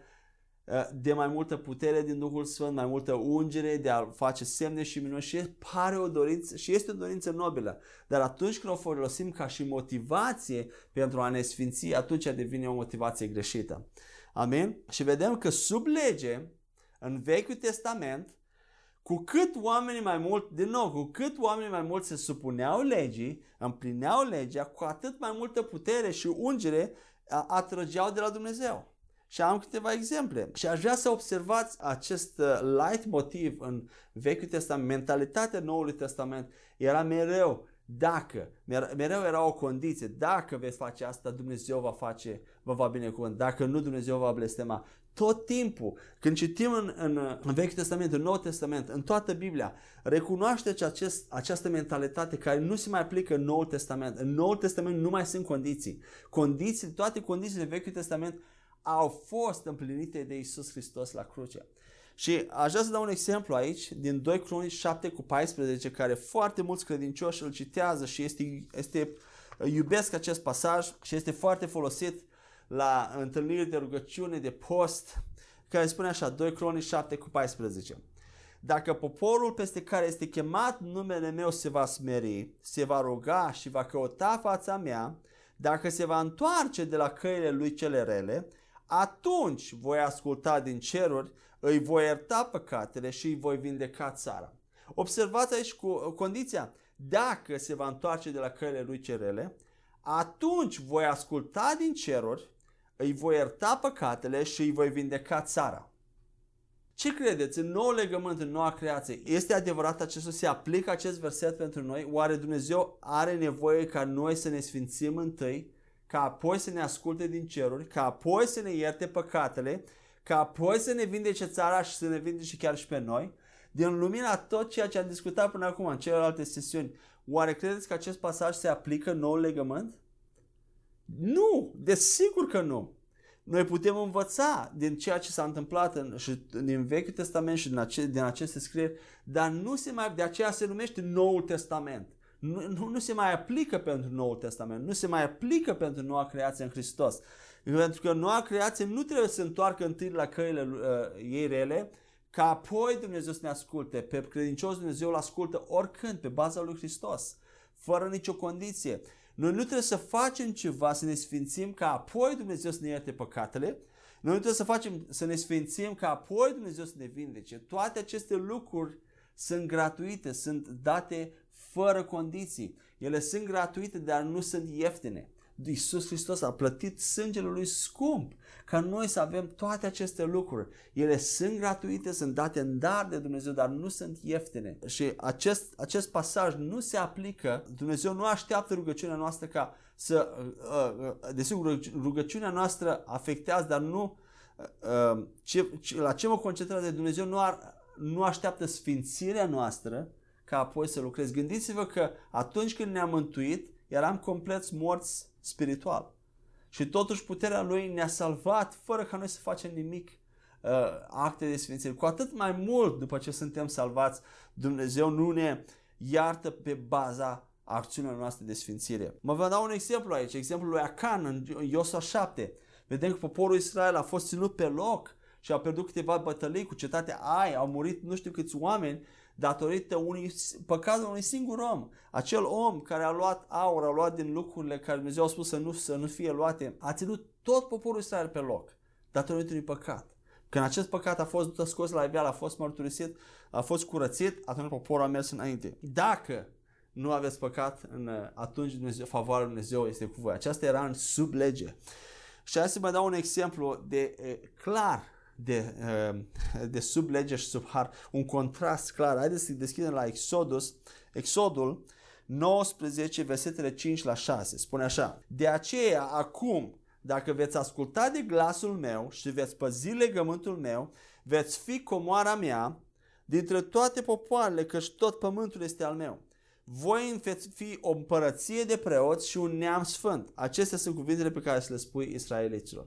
uh, de mai multă putere din Duhul Sfânt, mai multă ungere, de a face semne și minuni și pare o dorință și este o dorință nobilă. Dar atunci când o folosim ca și motivație pentru a ne sfinți, atunci devine o motivație greșită. Amin? Și vedem că sub lege, în Vechiul Testament, cu cât oamenii mai mult, din nou, cu cât oamenii mai mult se supuneau legii, împlineau legea, cu atât mai multă putere și ungere atrăgeau de la Dumnezeu. Și am câteva exemple. Și aș vrea să observați acest uh, light motiv în Vechiul Testament. Mentalitatea Noului Testament era mereu Dacă, mereu era o condiție, dacă veți face asta, Dumnezeu va face, vă va binecuvânt. Dacă nu, Dumnezeu va blestema. Tot timpul, când citim în, în, în Vechiul Testament, în Noul Testament, în toată Biblia, recunoaște acest, această mentalitate care nu se mai aplică în Noul Testament. În Noul Testament nu mai sunt condiții. Condiții, toate condițiile Vechiului Testament au fost împlinite de Isus Hristos la cruce. Și aș vrea să dau un exemplu aici din 2 Cronici 7 cu 14 care foarte mulți credincioși îl citează și este, este iubesc acest pasaj și este foarte folosit la întâlniri de rugăciune, de post, care spune așa, 2 Cronici 7 cu 14. Dacă poporul peste care este chemat numele meu se va smeri, se va ruga și va căuta fața mea, dacă se va întoarce de la căile lui cele rele, atunci voi asculta din ceruri, îi voi ierta păcatele și îi voi vindeca țara. Observați aici cu condiția, dacă se va întoarce de la căile lui cerele, atunci voi asculta din ceruri, îi voi ierta păcatele și îi voi vindeca țara. Ce credeți? În nou legământ, în noua creație, este adevărat acest Se aplică acest verset pentru noi? Oare Dumnezeu are nevoie ca noi să ne sfințim întâi, ca apoi să ne asculte din ceruri, ca apoi să ne ierte păcatele, ca apoi să ne vindece țara și să ne vindece chiar și pe noi? Din lumina tot ceea ce am discutat până acum în celelalte sesiuni, oare credeți că acest pasaj se aplică în nou legământ? Nu, desigur că nu. Noi putem învăța din ceea ce s-a întâmplat în, și din Vechiul Testament și din, ace, din aceste scrieri, dar nu se mai, de aceea se numește Noul Testament. Nu, nu, nu se mai aplică pentru Noul Testament, nu se mai aplică pentru noua creație în Hristos. Pentru că noua creație nu trebuie să se întoarcă întâi la căile uh, ei rele, ca apoi Dumnezeu să ne asculte. Pe credincios Dumnezeu îl ascultă oricând, pe baza lui Hristos, fără nicio condiție. Noi nu trebuie să facem ceva să ne sfințim ca apoi Dumnezeu să ne ierte păcatele. Noi nu trebuie să facem să ne sfințim ca apoi Dumnezeu să ne vindece. Toate aceste lucruri sunt gratuite, sunt date fără condiții. Ele sunt gratuite, dar nu sunt ieftine. Iisus Hristos a plătit sângele lui scump ca noi să avem toate aceste lucruri. Ele sunt gratuite, sunt date în dar de Dumnezeu, dar nu sunt ieftine. Și acest, acest pasaj nu se aplică, Dumnezeu nu așteaptă rugăciunea noastră ca să, uh, uh, desigur, rugăciunea noastră afectează, dar nu, uh, ce, la ce mă concentrează Dumnezeu nu, ar, nu așteaptă sfințirea noastră ca apoi să lucrezi. Gândiți-vă că atunci când ne-am mântuit, eram complet morți spiritual. Și totuși puterea Lui ne-a salvat fără ca noi să facem nimic uh, acte de sfințire. Cu atât mai mult după ce suntem salvați, Dumnezeu nu ne iartă pe baza acțiunilor noastre de sfințire. Mă vă dau un exemplu aici, exemplul lui Acan în Iosua 7. Vedem că poporul Israel a fost ținut pe loc și a pierdut câteva bătălii cu cetatea Ai, au murit nu știu câți oameni datorită unui păcat unui singur om. Acel om care a luat aur, a luat din lucrurile care Dumnezeu a spus să nu, să nu fie luate, a ținut tot poporul Israel pe loc, datorită unui păcat. Când acest păcat a fost scos la iveală, a fost mărturisit, a fost curățit, atunci poporul a mers înainte. Dacă nu aveți păcat, atunci Dumnezeu, favoarea lui Dumnezeu este cu voi. Aceasta era în sub lege. Și hai să vă dau un exemplu de e, clar de, uh, de sub lege și sub har, un contrast clar. Haideți să deschidem la Exodus, Exodul 19, versetele 5 la 6. Spune așa, De aceea, acum, dacă veți asculta de glasul meu și veți păzi legământul meu, veți fi comoara mea dintre toate popoarele, căci tot pământul este al meu. Voi veți fi o împărăție de preoți și un neam sfânt. Acestea sunt cuvintele pe care să le spui israeliților.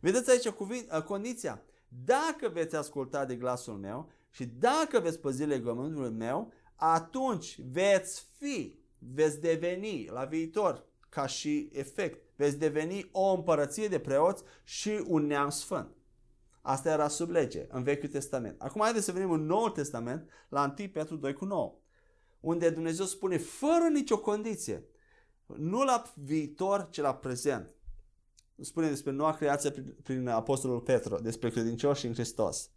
Vedeți aici cuvint, condiția dacă veți asculta de glasul meu și dacă veți păzi legământul meu, atunci veți fi, veți deveni la viitor, ca și efect, veți deveni o împărăție de preoți și un neam sfânt. Asta era sub lege, în Vechiul Testament. Acum haideți să venim în Noul Testament, la 1 Petru 2 cu 9, unde Dumnezeu spune fără nicio condiție, nu la viitor, ci la prezent spune despre noua creație prin, prin Apostolul Petru, despre credincioși în Hristos.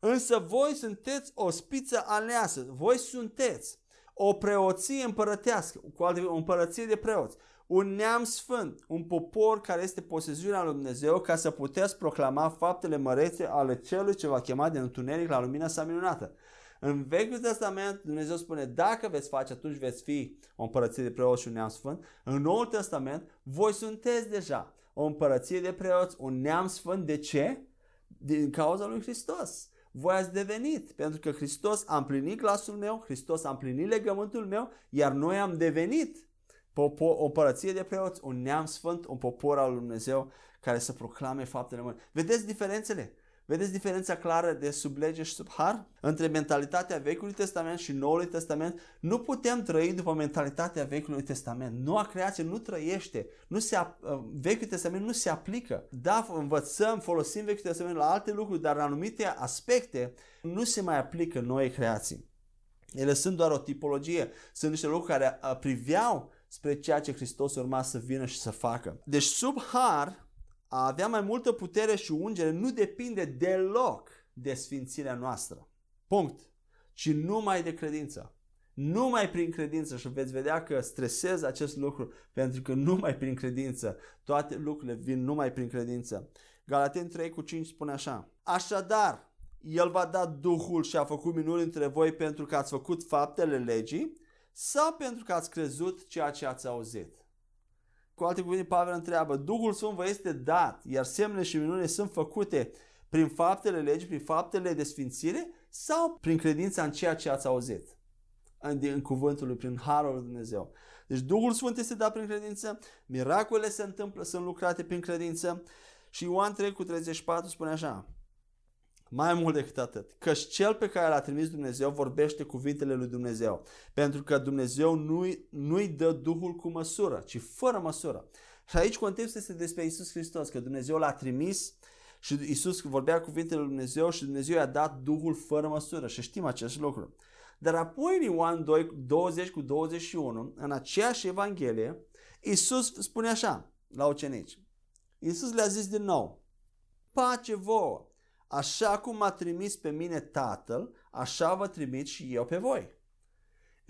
Însă voi sunteți o spiță aleasă, voi sunteți o preoție împărătească, cu alte o împărăție de preoți, un neam sfânt, un popor care este posesiunea lui Dumnezeu ca să puteți proclama faptele mărețe ale celui ce va chema din întuneric la lumina sa minunată. În Vechiul Testament Dumnezeu spune dacă veți face atunci veți fi o împărăție de preoți și un neam sfânt. În Noul Testament voi sunteți deja o împărăție de preoți, un neam sfânt. De ce? Din cauza lui Hristos. Voi ați devenit, pentru că Hristos a împlinit glasul meu, Hristos a împlinit legământul meu, iar noi am devenit popor, o împărăție de preoți, un neam sfânt, un popor al lui Dumnezeu care să proclame faptele mari. Vedeți diferențele? Vedeți diferența clară de sub lege și sub har? Între mentalitatea Vechiului Testament și Noului Testament nu putem trăi după mentalitatea Vechiului Testament. Noua creație nu trăiește. Nu se, uh, Vechiul Testament nu se aplică. Da, învățăm, folosim Vechiul Testament la alte lucruri, dar în anumite aspecte nu se mai aplică noi creații. Ele sunt doar o tipologie, sunt niște lucruri care uh, priveau spre ceea ce Hristos urma să vină și să facă. Deci sub har, a avea mai multă putere și ungere nu depinde deloc de sfințirea noastră. Punct. Ci numai de credință. Numai prin credință și veți vedea că stresez acest lucru pentru că numai prin credință toate lucrurile vin numai prin credință. Galaten 3 cu 5 spune așa. Așadar, El va da Duhul și a făcut minuni între voi pentru că ați făcut faptele legii sau pentru că ați crezut ceea ce ați auzit. Cu alte cuvinte, Pavel întreabă, Duhul Sfânt vă este dat, iar semnele și minunile sunt făcute prin faptele legii, prin faptele de sfințire sau prin credința în ceea ce ați auzit? În, în cuvântul lui, prin harul lui Dumnezeu. Deci Duhul Sfânt este dat prin credință, miracolele se întâmplă, sunt lucrate prin credință și Ioan 3 cu 34 spune așa, mai mult decât atât, că cel pe care l-a trimis Dumnezeu vorbește cuvintele lui Dumnezeu, pentru că Dumnezeu nu-i, nu-i dă Duhul cu măsură, ci fără măsură. Și aici contextul este despre Isus Hristos, că Dumnezeu l-a trimis și Isus vorbea cuvintele lui Dumnezeu și Dumnezeu i-a dat Duhul fără măsură și știm acest lucru. Dar apoi în Ioan 2, 20 cu 21, în aceeași Evanghelie, Isus spune așa la ucenici. Isus le-a zis din nou, pace vouă, Așa cum m-a trimis pe mine Tatăl, așa vă trimit și eu pe voi.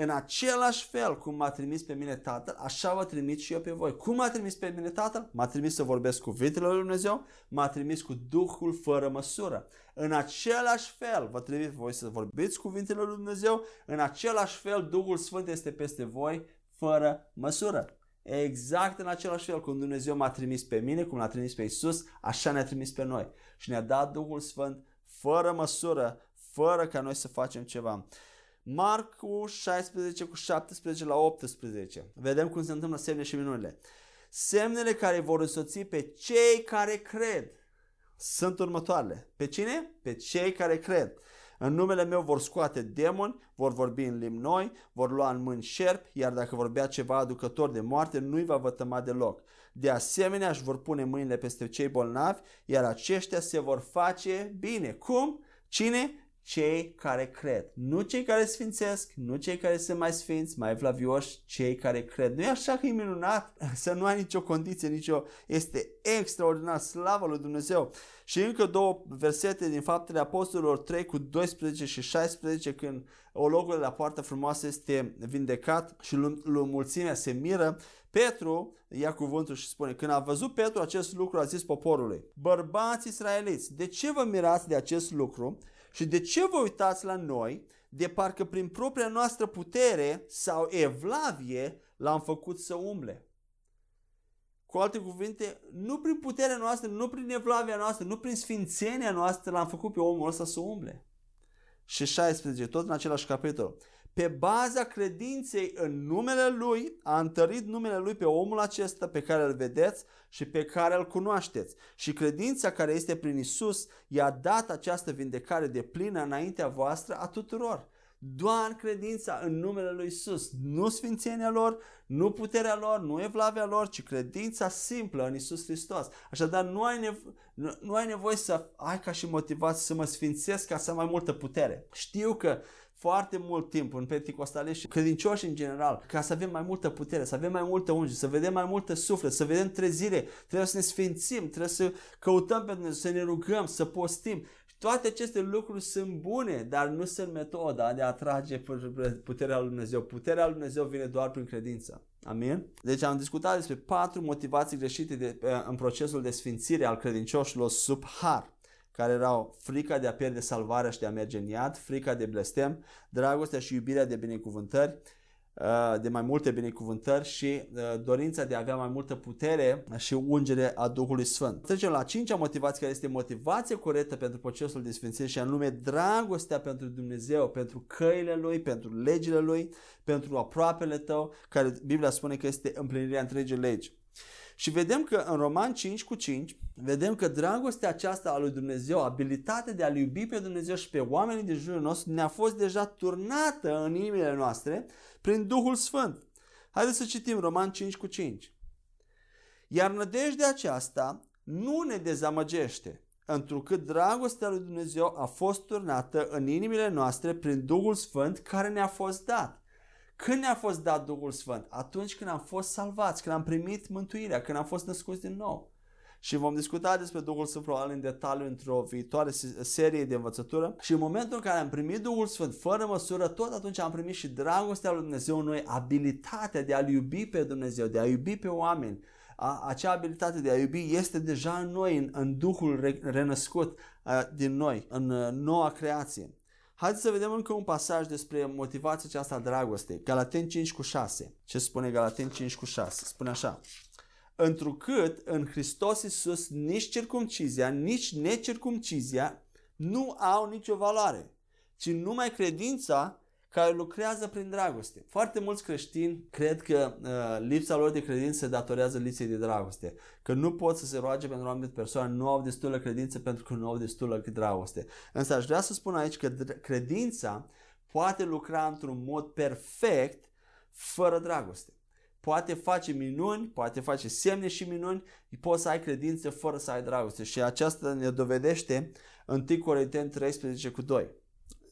În același fel cum m-a trimis pe mine Tatăl, așa vă trimit și eu pe voi. Cum m-a trimis pe mine Tatăl? M-a trimis să vorbesc cu cuvintele lui Dumnezeu, m-a trimis cu Duhul fără măsură. În același fel vă trimit voi să vorbiți cuvintele lui Dumnezeu, în același fel Duhul Sfânt este peste voi fără măsură. Exact în același fel cum Dumnezeu m-a trimis pe mine, cum l-a trimis pe Isus, așa ne-a trimis pe noi. Și ne-a dat Duhul Sfânt fără măsură, fără ca noi să facem ceva. Marcu 16 cu 17 la 18. Vedem cum se întâmplă semne și minunile. Semnele care vor însoți pe cei care cred sunt următoarele. Pe cine? Pe cei care cred. În numele meu vor scoate demoni, vor vorbi în limbi noi, vor lua în mâini șerpi, iar dacă vorbea ceva aducător de moarte, nu-i va vătăma deloc. De asemenea, își vor pune mâinile peste cei bolnavi, iar aceștia se vor face bine. Cum? Cine? Cei care cred. Nu cei care sfințesc, nu cei care sunt mai sfinți, mai vlavioși, cei care cred. Nu e așa că e minunat să nu ai nicio condiție, nicio... Este extraordinar, slavă lui Dumnezeu. Și încă două versete din Faptele Apostolilor 3 cu 12 și 16 când o locul de la poartă frumoasă este vindecat și mulțimea se miră. Petru ia cuvântul și spune, când a văzut Petru acest lucru, a zis poporului, bărbați israeliți, de ce vă mirați de acest lucru? Și de ce vă uitați la noi de parcă prin propria noastră putere sau evlavie l-am făcut să umble? Cu alte cuvinte, nu prin puterea noastră, nu prin evlavia noastră, nu prin sfințenia noastră l-am făcut pe omul ăsta să umble. Și 16, tot în același capitol pe baza credinței în numele Lui, a întărit numele Lui pe omul acesta pe care îl vedeți și pe care îl cunoașteți. Și credința care este prin Isus i-a dat această vindecare de plină înaintea voastră a tuturor. Doar credința în numele Lui Isus, nu sfințenia lor, nu puterea lor, nu evlavia lor, ci credința simplă în Isus Hristos. Așadar, nu ai, nevo- nu, nu ai nevoie să ai ca și motivație să mă sfințesc ca să am mai multă putere. Știu că foarte mult timp în Pentecostale și credincioși în general, ca să avem mai multă putere, să avem mai multă unge, să vedem mai multă suflet, să vedem trezire, trebuie să ne sfințim, trebuie să căutăm pe Dumnezeu, să ne rugăm, să postim. Toate aceste lucruri sunt bune, dar nu sunt metoda de a atrage puterea lui Dumnezeu. Puterea lui Dumnezeu vine doar prin credință. Amin? Deci am discutat despre patru motivații greșite de, în procesul de sfințire al credincioșilor sub har care erau frica de a pierde salvarea și de a merge în iad, frica de blestem, dragostea și iubirea de binecuvântări, uh, de mai multe binecuvântări și uh, dorința de a avea mai multă putere și ungere a Duhului Sfânt. Trecem la cincea motivație care este motivația corectă pentru procesul de sfințire și anume dragostea pentru Dumnezeu, pentru căile Lui, pentru legile Lui, pentru aproapele tău, care Biblia spune că este împlinirea întregii legi. Și vedem că în Roman 5 cu 5, vedem că dragostea aceasta a lui Dumnezeu, abilitatea de a-L iubi pe Dumnezeu și pe oamenii din jurul nostru, ne-a fost deja turnată în inimile noastre prin Duhul Sfânt. Haideți să citim Roman 5 cu 5. Iar nădejdea aceasta nu ne dezamăgește, întrucât dragostea lui Dumnezeu a fost turnată în inimile noastre prin Duhul Sfânt care ne-a fost dat. Când ne-a fost dat Duhul Sfânt? Atunci când am fost salvați, când am primit mântuirea, când am fost născuți din nou. Și vom discuta despre Duhul Sfânt probabil în detaliu într-o viitoare serie de învățătură. Și în momentul în care am primit Duhul Sfânt fără măsură, tot atunci am primit și dragostea lui Dumnezeu în noi, abilitatea de a-L iubi pe Dumnezeu, de a iubi pe oameni. A, acea abilitate de a iubi este deja în noi, în, în Duhul re, renăscut a, din noi, în a, noua creație. Haideți să vedem încă un pasaj despre motivația aceasta a dragostei. Galaten 5 cu 6. Ce spune Galaten 5 cu 6? Spune așa. Întrucât în Hristos Iisus nici circumcizia, nici necircumcizia nu au nicio valoare, ci numai credința care lucrează prin dragoste. Foarte mulți creștini cred că uh, lipsa lor de credință se datorează lipsei de dragoste, că nu pot să se roage pentru o anumită persoană, nu au destulă credință pentru că nu au destulă dragoste. Însă aș vrea să spun aici că credința poate lucra într-un mod perfect fără dragoste. Poate face minuni, poate face semne și minuni, poți să ai credință fără să ai dragoste. Și aceasta ne dovedește în 1 Corinteni 13 cu 2.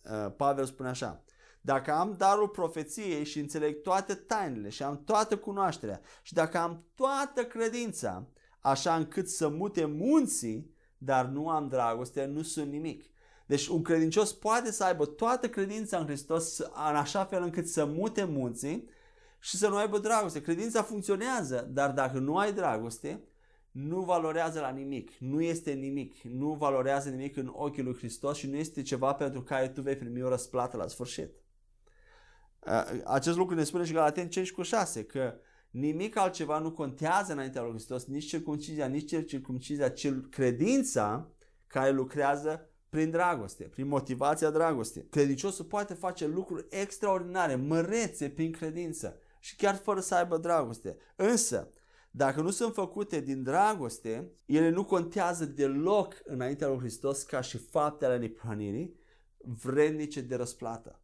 Uh, Pavel spune așa, dacă am darul profeției și înțeleg toate tainele și am toată cunoașterea și dacă am toată credința, așa încât să mute munții, dar nu am dragoste, nu sunt nimic. Deci un credincios poate să aibă toată credința în Hristos în așa fel încât să mute munții și să nu aibă dragoste. Credința funcționează, dar dacă nu ai dragoste, nu valorează la nimic, nu este nimic, nu valorează nimic în ochii lui Hristos și nu este ceva pentru care tu vei primi o răsplată la sfârșit. Acest lucru ne spune și Galaten 5 cu 6, că nimic altceva nu contează înaintea lui Hristos, nici circumcizia, nici circumcizia, ci credința care lucrează prin dragoste, prin motivația dragostei. Credinciosul poate face lucruri extraordinare, mărețe prin credință și chiar fără să aibă dragoste. Însă, dacă nu sunt făcute din dragoste, ele nu contează deloc înaintea lui Hristos ca și faptele ale neprihănirii vrednice de răsplată.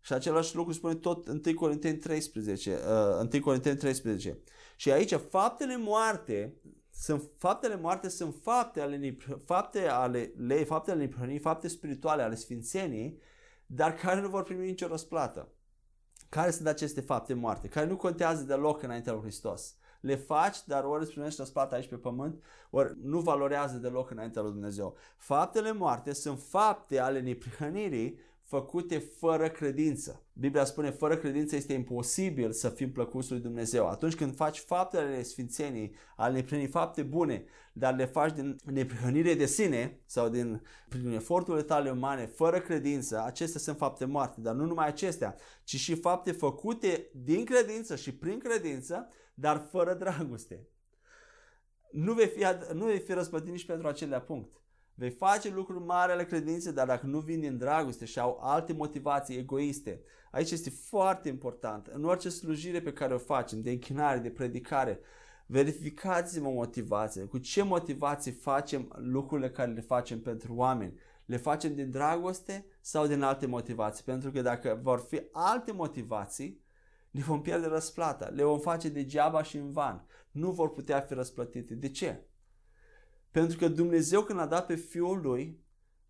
Și același lucru spune tot 1 Corinteni 13, uh, 1 Corinteni 13. Și aici faptele moarte sunt faptele moarte sunt fapte ale fapte ale lei, fapte ale neprihănirii, fapte spirituale ale sfințenii, dar care nu vor primi nicio răsplată. Care sunt aceste fapte moarte? Care nu contează deloc înaintea lui Hristos. Le faci, dar ori îți primești răsplată aici pe pământ, ori nu valorează deloc înaintea lui Dumnezeu. Faptele moarte sunt fapte ale neprihănirii făcute fără credință. Biblia spune, fără credință este imposibil să fim plăcuți lui Dumnezeu. Atunci când faci faptele sfințenii, ale neprinii fapte bune, dar le faci din neprihănire de sine sau din, prin eforturile tale umane, fără credință, acestea sunt fapte moarte. Dar nu numai acestea, ci și fapte făcute din credință și prin credință, dar fără dragoste. Nu vei fi, nu vei fi răspătit nici pentru acelea punct. Vei face lucruri mari ale credinței, dar dacă nu vin din dragoste și au alte motivații egoiste, aici este foarte important. În orice slujire pe care o facem, de închinare, de predicare, verificați-vă motivația. Cu ce motivații facem lucrurile care le facem pentru oameni? Le facem din dragoste sau din alte motivații? Pentru că dacă vor fi alte motivații, le vom pierde răsplata. Le vom face degeaba și în van. Nu vor putea fi răsplătite. De ce? Pentru că Dumnezeu când a dat pe Fiul Lui,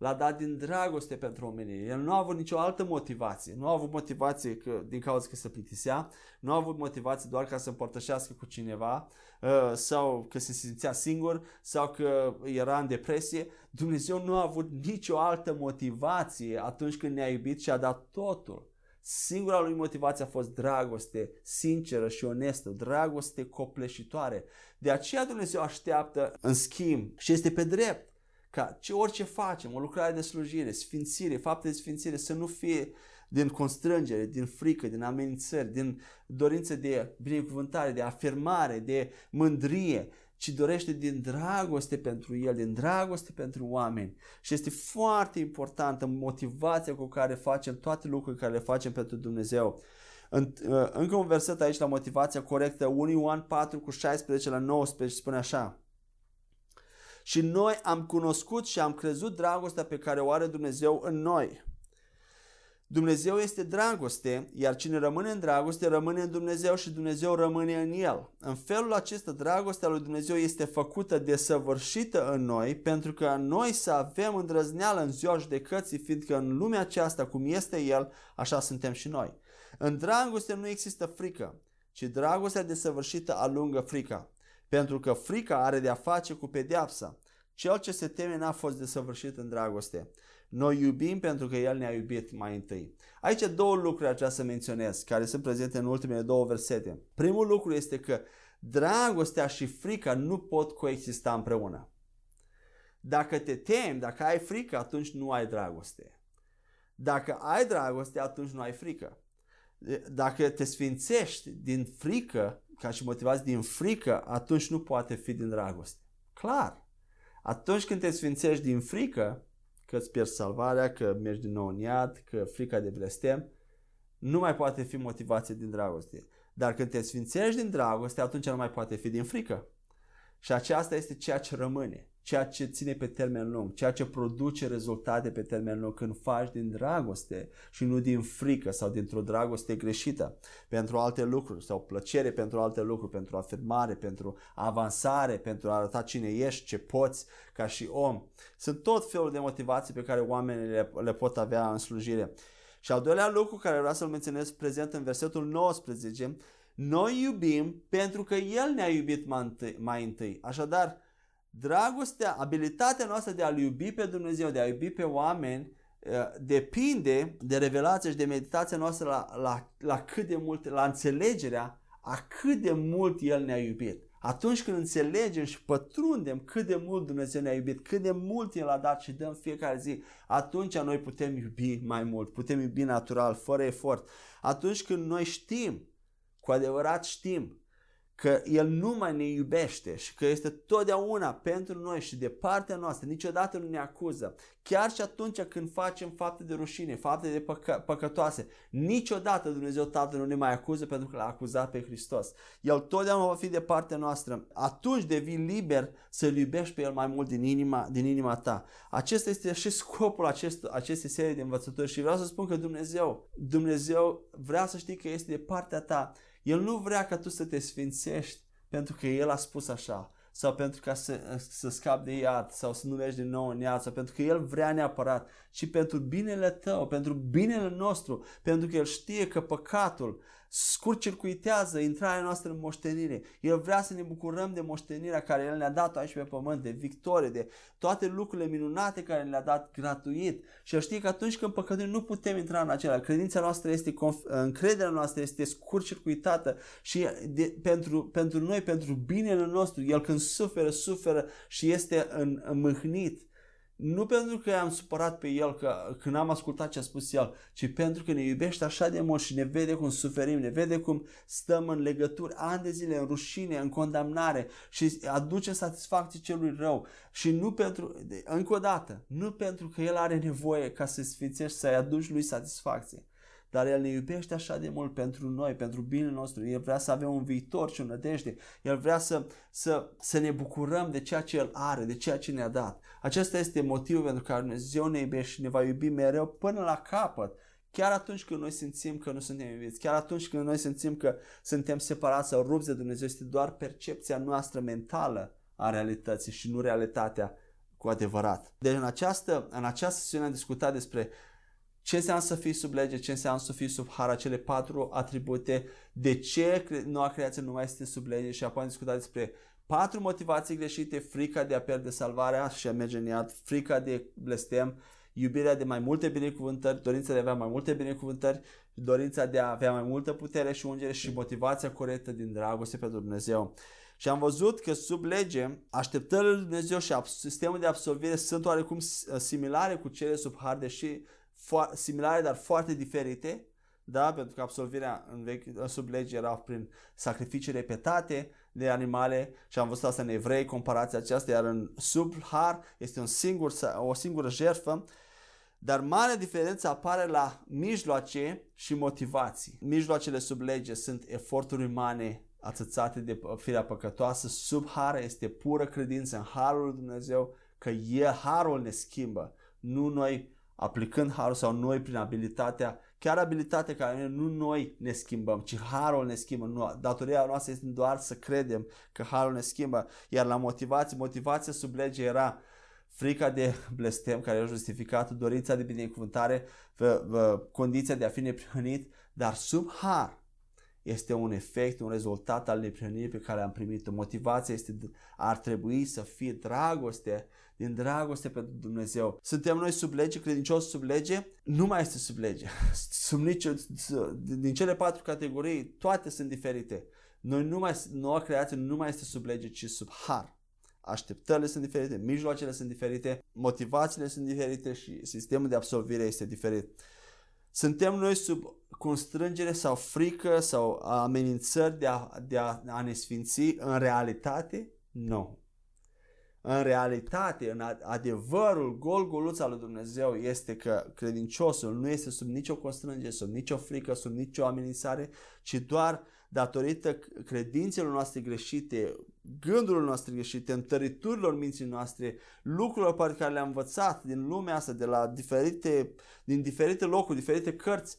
l-a dat din dragoste pentru omenire. El nu a avut nicio altă motivație. Nu a avut motivație că, din cauza că se plictisea, nu a avut motivație doar ca să împărtășească cu cineva uh, sau că se simțea singur sau că era în depresie. Dumnezeu nu a avut nicio altă motivație atunci când ne-a iubit și a dat totul. Singura lui motivație a fost dragoste sinceră și onestă, dragoste copleșitoare. De aceea Dumnezeu așteaptă în schimb și este pe drept ca ce orice facem, o lucrare de slujire, sfințire, fapte de sfințire, să nu fie din constrângere, din frică, din amenințări, din dorință de binecuvântare, de afirmare, de mândrie, ci dorește din dragoste pentru El, din dragoste pentru oameni. Și este foarte importantă motivația cu care facem toate lucrurile care le facem pentru Dumnezeu. În, uh, încă un verset aici la motivația corectă, 1 Ioan 4 cu 16 la 19 spune așa. Și noi am cunoscut și am crezut dragostea pe care o are Dumnezeu în noi. Dumnezeu este dragoste, iar cine rămâne în dragoste rămâne în Dumnezeu și Dumnezeu rămâne în el. În felul acesta, dragostea lui Dumnezeu este făcută de săvârșită în noi, pentru că noi să avem îndrăzneală în ziua judecății, fiindcă în lumea aceasta, cum este El, așa suntem și noi. În dragoste nu există frică, ci dragostea desăvârșită alungă frica, pentru că frica are de-a face cu pedeapsa. Cel ce se teme n-a fost desăvârșit în dragoste. Noi iubim pentru că El ne-a iubit mai întâi. Aici două lucruri aș vrea să menționez, care sunt prezente în ultimele două versete. Primul lucru este că dragostea și frica nu pot coexista împreună. Dacă te temi, dacă ai frică, atunci nu ai dragoste. Dacă ai dragoste, atunci nu ai frică. Dacă te sfințești din frică, ca și motivați din frică, atunci nu poate fi din dragoste. Clar. Atunci când te sfințești din frică, că îți pierzi salvarea, că mergi din nou în iad, că frica de blestem, nu mai poate fi motivație din dragoste. Dar când te sfințești din dragoste, atunci nu mai poate fi din frică. Și aceasta este ceea ce rămâne ceea ce ține pe termen lung, ceea ce produce rezultate pe termen lung când faci din dragoste și nu din frică sau dintr-o dragoste greșită pentru alte lucruri sau plăcere pentru alte lucruri, pentru afirmare, pentru avansare, pentru a arăta cine ești, ce poți ca și om. Sunt tot felul de motivații pe care oamenii le, le pot avea în slujire. Și al doilea lucru care vreau să-l menționez prezent în versetul 19, noi iubim pentru că El ne-a iubit mai întâi. Mai întâi. Așadar, Dragostea, abilitatea noastră de a-L iubi pe Dumnezeu, de a iubi pe oameni, eh, depinde de revelația și de meditația noastră la, la, la cât de mult, la înțelegerea a cât de mult El ne-a iubit. Atunci când înțelegem și pătrundem cât de mult Dumnezeu ne-a iubit, cât de mult El a dat și dăm fiecare zi, atunci noi putem iubi mai mult, putem iubi natural, fără efort. Atunci când noi știm, cu adevărat știm că El nu mai ne iubește și că este totdeauna pentru noi și de partea noastră, niciodată nu ne acuză. Chiar și atunci când facem fapte de rușine, fapte de păcă- păcătoase, niciodată Dumnezeu Tatăl nu ne mai acuză pentru că l-a acuzat pe Hristos. El totdeauna va fi de partea noastră. Atunci devii liber să-L iubești pe El mai mult din inima, din inima ta. Acesta este și scopul acest, acestei serii de învățături și vreau să spun că Dumnezeu, Dumnezeu vrea să știi că este de partea ta el nu vrea ca tu să te sfințești pentru că El a spus așa sau pentru ca să, să scapi de iad sau să nu mergi din nou în iad sau pentru că El vrea neapărat și pentru binele tău, pentru binele nostru, pentru că El știe că păcatul scurt-circuitează intrarea noastră în moștenire. El vrea să ne bucurăm de moștenirea care El ne-a dat aici pe pământ, de victorie, de toate lucrurile minunate care ne le-a dat gratuit. Și El știe că atunci când păcătuim nu putem intra în acela. Credința noastră este, încrederea noastră este scurt-circuitată și de, pentru, pentru noi, pentru binele nostru, El când suferă, suferă și este în, înmâhnit nu pentru că am supărat pe el că, când am ascultat ce a spus el, ci pentru că ne iubește așa de mult și ne vede cum suferim, ne vede cum stăm în legături ani de zile, în rușine, în condamnare și aduce satisfacție celui rău. Și nu pentru, încă o dată, nu pentru că el are nevoie ca să sfințești, să-i aduci lui satisfacție, dar El ne iubește așa de mult pentru noi, pentru binele nostru. El vrea să avem un viitor și o nădejde. El vrea să, să, să ne bucurăm de ceea ce El are, de ceea ce ne-a dat. Acesta este motivul pentru care Dumnezeu ne iubește și ne va iubi mereu până la capăt. Chiar atunci când noi simțim că nu suntem iubiți, chiar atunci când noi simțim că suntem separați sau rupți de Dumnezeu, este doar percepția noastră mentală a realității și nu realitatea cu adevărat. Deci în această, în această sesiune am discutat despre ce înseamnă să fii sub lege, ce înseamnă să fii sub har, acele patru atribute, de ce noua creație nu mai este sub lege și apoi am discutat despre patru motivații greșite, frica de a pierde salvarea și a merge în iad, frica de blestem, iubirea de mai multe binecuvântări, dorința de a avea mai multe binecuvântări, dorința de a avea mai multă putere și ungere și motivația corectă din dragoste pentru Dumnezeu. Și am văzut că sub lege, așteptările lui Dumnezeu și sistemul de absolvire sunt oarecum similare cu cele sub har, deși similare, dar foarte diferite, da? pentru că absolvirea în vechi, sub lege era prin sacrificii repetate de animale și am văzut asta în evrei, comparația aceasta, iar în sub har este un singur, o singură jertfă, dar mare diferență apare la mijloace și motivații. Mijloacele sub lege sunt eforturi umane atâțate de firea păcătoasă, sub har este pură credință în harul lui Dumnezeu, că e harul ne schimbă, nu noi aplicând harul sau noi prin abilitatea, chiar abilitatea care nu noi ne schimbăm, ci harul ne schimbă. Nu, datoria noastră este doar să credem că harul ne schimbă. Iar la motivație, motivația sub lege era frica de blestem care e justificat, dorința de binecuvântare, condiția de a fi neprihănit, dar sub har este un efect, un rezultat al neprihănirii pe care am primit-o. Motivația este, ar trebui să fie dragoste, din dragoste pentru Dumnezeu. Suntem noi sub lege, credincioși sub lege, nu mai este sub lege. Sub nicio, din cele patru categorii, toate sunt diferite. Noi nu mai, noua creație nu mai este sub lege, ci sub har. Așteptările sunt diferite, mijloacele sunt diferite, motivațiile sunt diferite și sistemul de absolvire este diferit. Suntem noi sub constrângere sau frică sau amenințări de a, de a, a ne sfinți în realitate? Nu. În realitate, în adevărul gol goluț al lui Dumnezeu este că credinciosul nu este sub nicio constrângere, sub nicio frică, sub nicio amenințare, ci doar datorită credințelor noastre greșite, gândurilor noastre greșite, întăriturilor minții noastre, lucrurilor pe care le-am învățat din lumea asta, de la diferite, din diferite locuri, diferite cărți,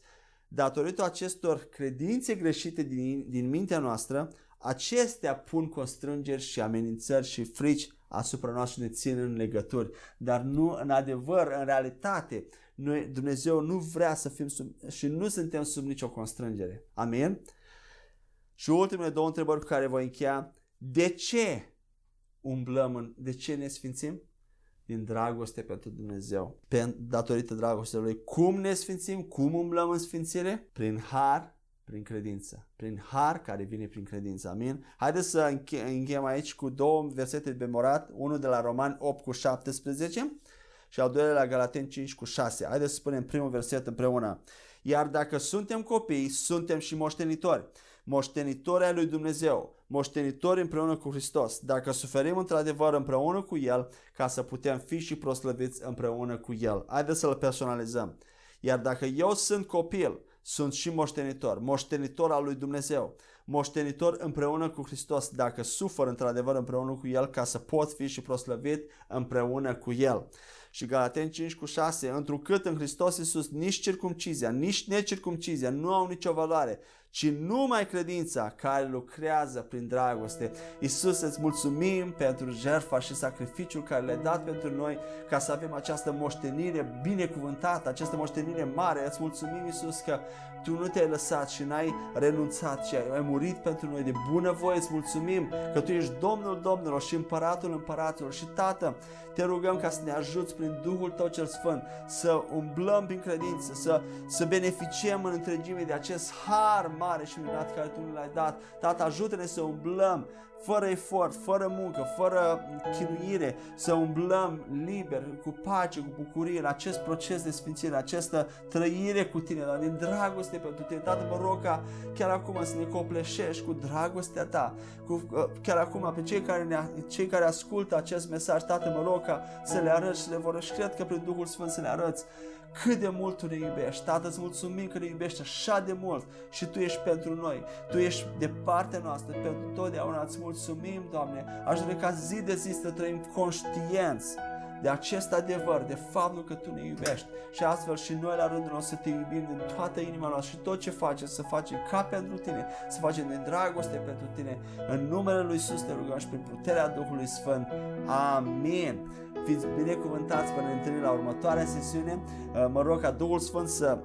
datorită acestor credințe greșite din, din mintea noastră, acestea pun constrângeri și amenințări și frici asupra noastră și ne țin în legături. Dar nu în adevăr, în realitate, noi, Dumnezeu nu vrea să fim sub, și nu suntem sub nicio constrângere. Amin? Și ultimele două întrebări cu care voi încheia. De ce umblăm în, de ce ne sfințim? Din dragoste pentru Dumnezeu. Pe, datorită dragostei Lui. Cum ne sfințim? Cum umblăm în sfințire? Prin har, prin credință. Prin har care vine prin credință. Amin? Haideți să încheiem aici cu două versete de memorat. Unul de la Roman 8 cu 17 și al doilea la Galaten 5 cu 6. Haideți să spunem primul verset împreună. Iar dacă suntem copii, suntem și moștenitori moștenitori ai lui Dumnezeu, moștenitori împreună cu Hristos, dacă suferim într-adevăr împreună cu El, ca să putem fi și proslăviți împreună cu El. Haideți să-L personalizăm. Iar dacă eu sunt copil, sunt și moștenitor, moștenitor al lui Dumnezeu, moștenitor împreună cu Hristos, dacă sufăr într-adevăr împreună cu El, ca să pot fi și proslăvit împreună cu El. Și Galaten 5 cu 6, întrucât în Hristos Iisus nici circumcizia, nici necircumcizia nu au nicio valoare, ci numai credința care lucrează prin dragoste. Iisus, îți mulțumim pentru jertfa și sacrificiul care le-ai dat pentru noi ca să avem această moștenire binecuvântată, această moștenire mare. Îți mulțumim, Iisus, că tu nu te-ai lăsat și n-ai renunțat și ai murit pentru noi de bunăvoie. Îți mulțumim că tu ești Domnul Domnilor și Împăratul Împăraților și Tată, te rugăm ca să ne ajuți prin Duhul Tău cel Sfânt să umblăm prin credință, să, să beneficiem în întregime de acest har mare și minunat care Tu ne l-ai dat. Tată, ajută-ne să umblăm fără efort, fără muncă, fără chinuire, să umblăm liber, cu pace, cu bucurie în acest proces de sfințire, această trăire cu Tine, dar din dragoste pentru Tine. Tată, mă rog ca chiar acum să ne copleșești cu dragostea Ta, cu, uh, chiar acum pe cei care, ne, cei care ascultă acest mesaj, Tată, mă rog ca să le arăți și le vor și cred că prin Duhul Sfânt să le arăți cât de mult Tu ne iubești. Tată, îți mulțumim că ne iubești așa de mult și Tu ești pentru noi. Tu ești de partea noastră pentru totdeauna. Îți mulțumim, Doamne. Aș vrea ca zi de zi să trăim conștienți de acest adevăr, de faptul că Tu ne iubești și astfel și noi la rândul nostru să Te iubim din toată inima noastră și tot ce facem să facem ca pentru Tine, să facem din dragoste pentru Tine. În numele Lui Iisus te rugăm și prin puterea Duhului Sfânt. Amin. Fiți binecuvântați până ne întâlnim la următoarea sesiune. Uh, mă rog ca Duhul Sfânt să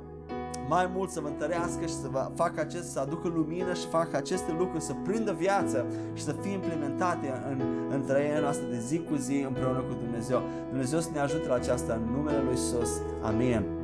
mai mult să vă întărească și să vă facă acest, să aducă lumină și facă aceste lucruri să prindă viață și să fie implementate în, în trăirea noastră de zi cu zi împreună cu Dumnezeu. Dumnezeu să ne ajute la aceasta în numele Lui Iisus. Amin.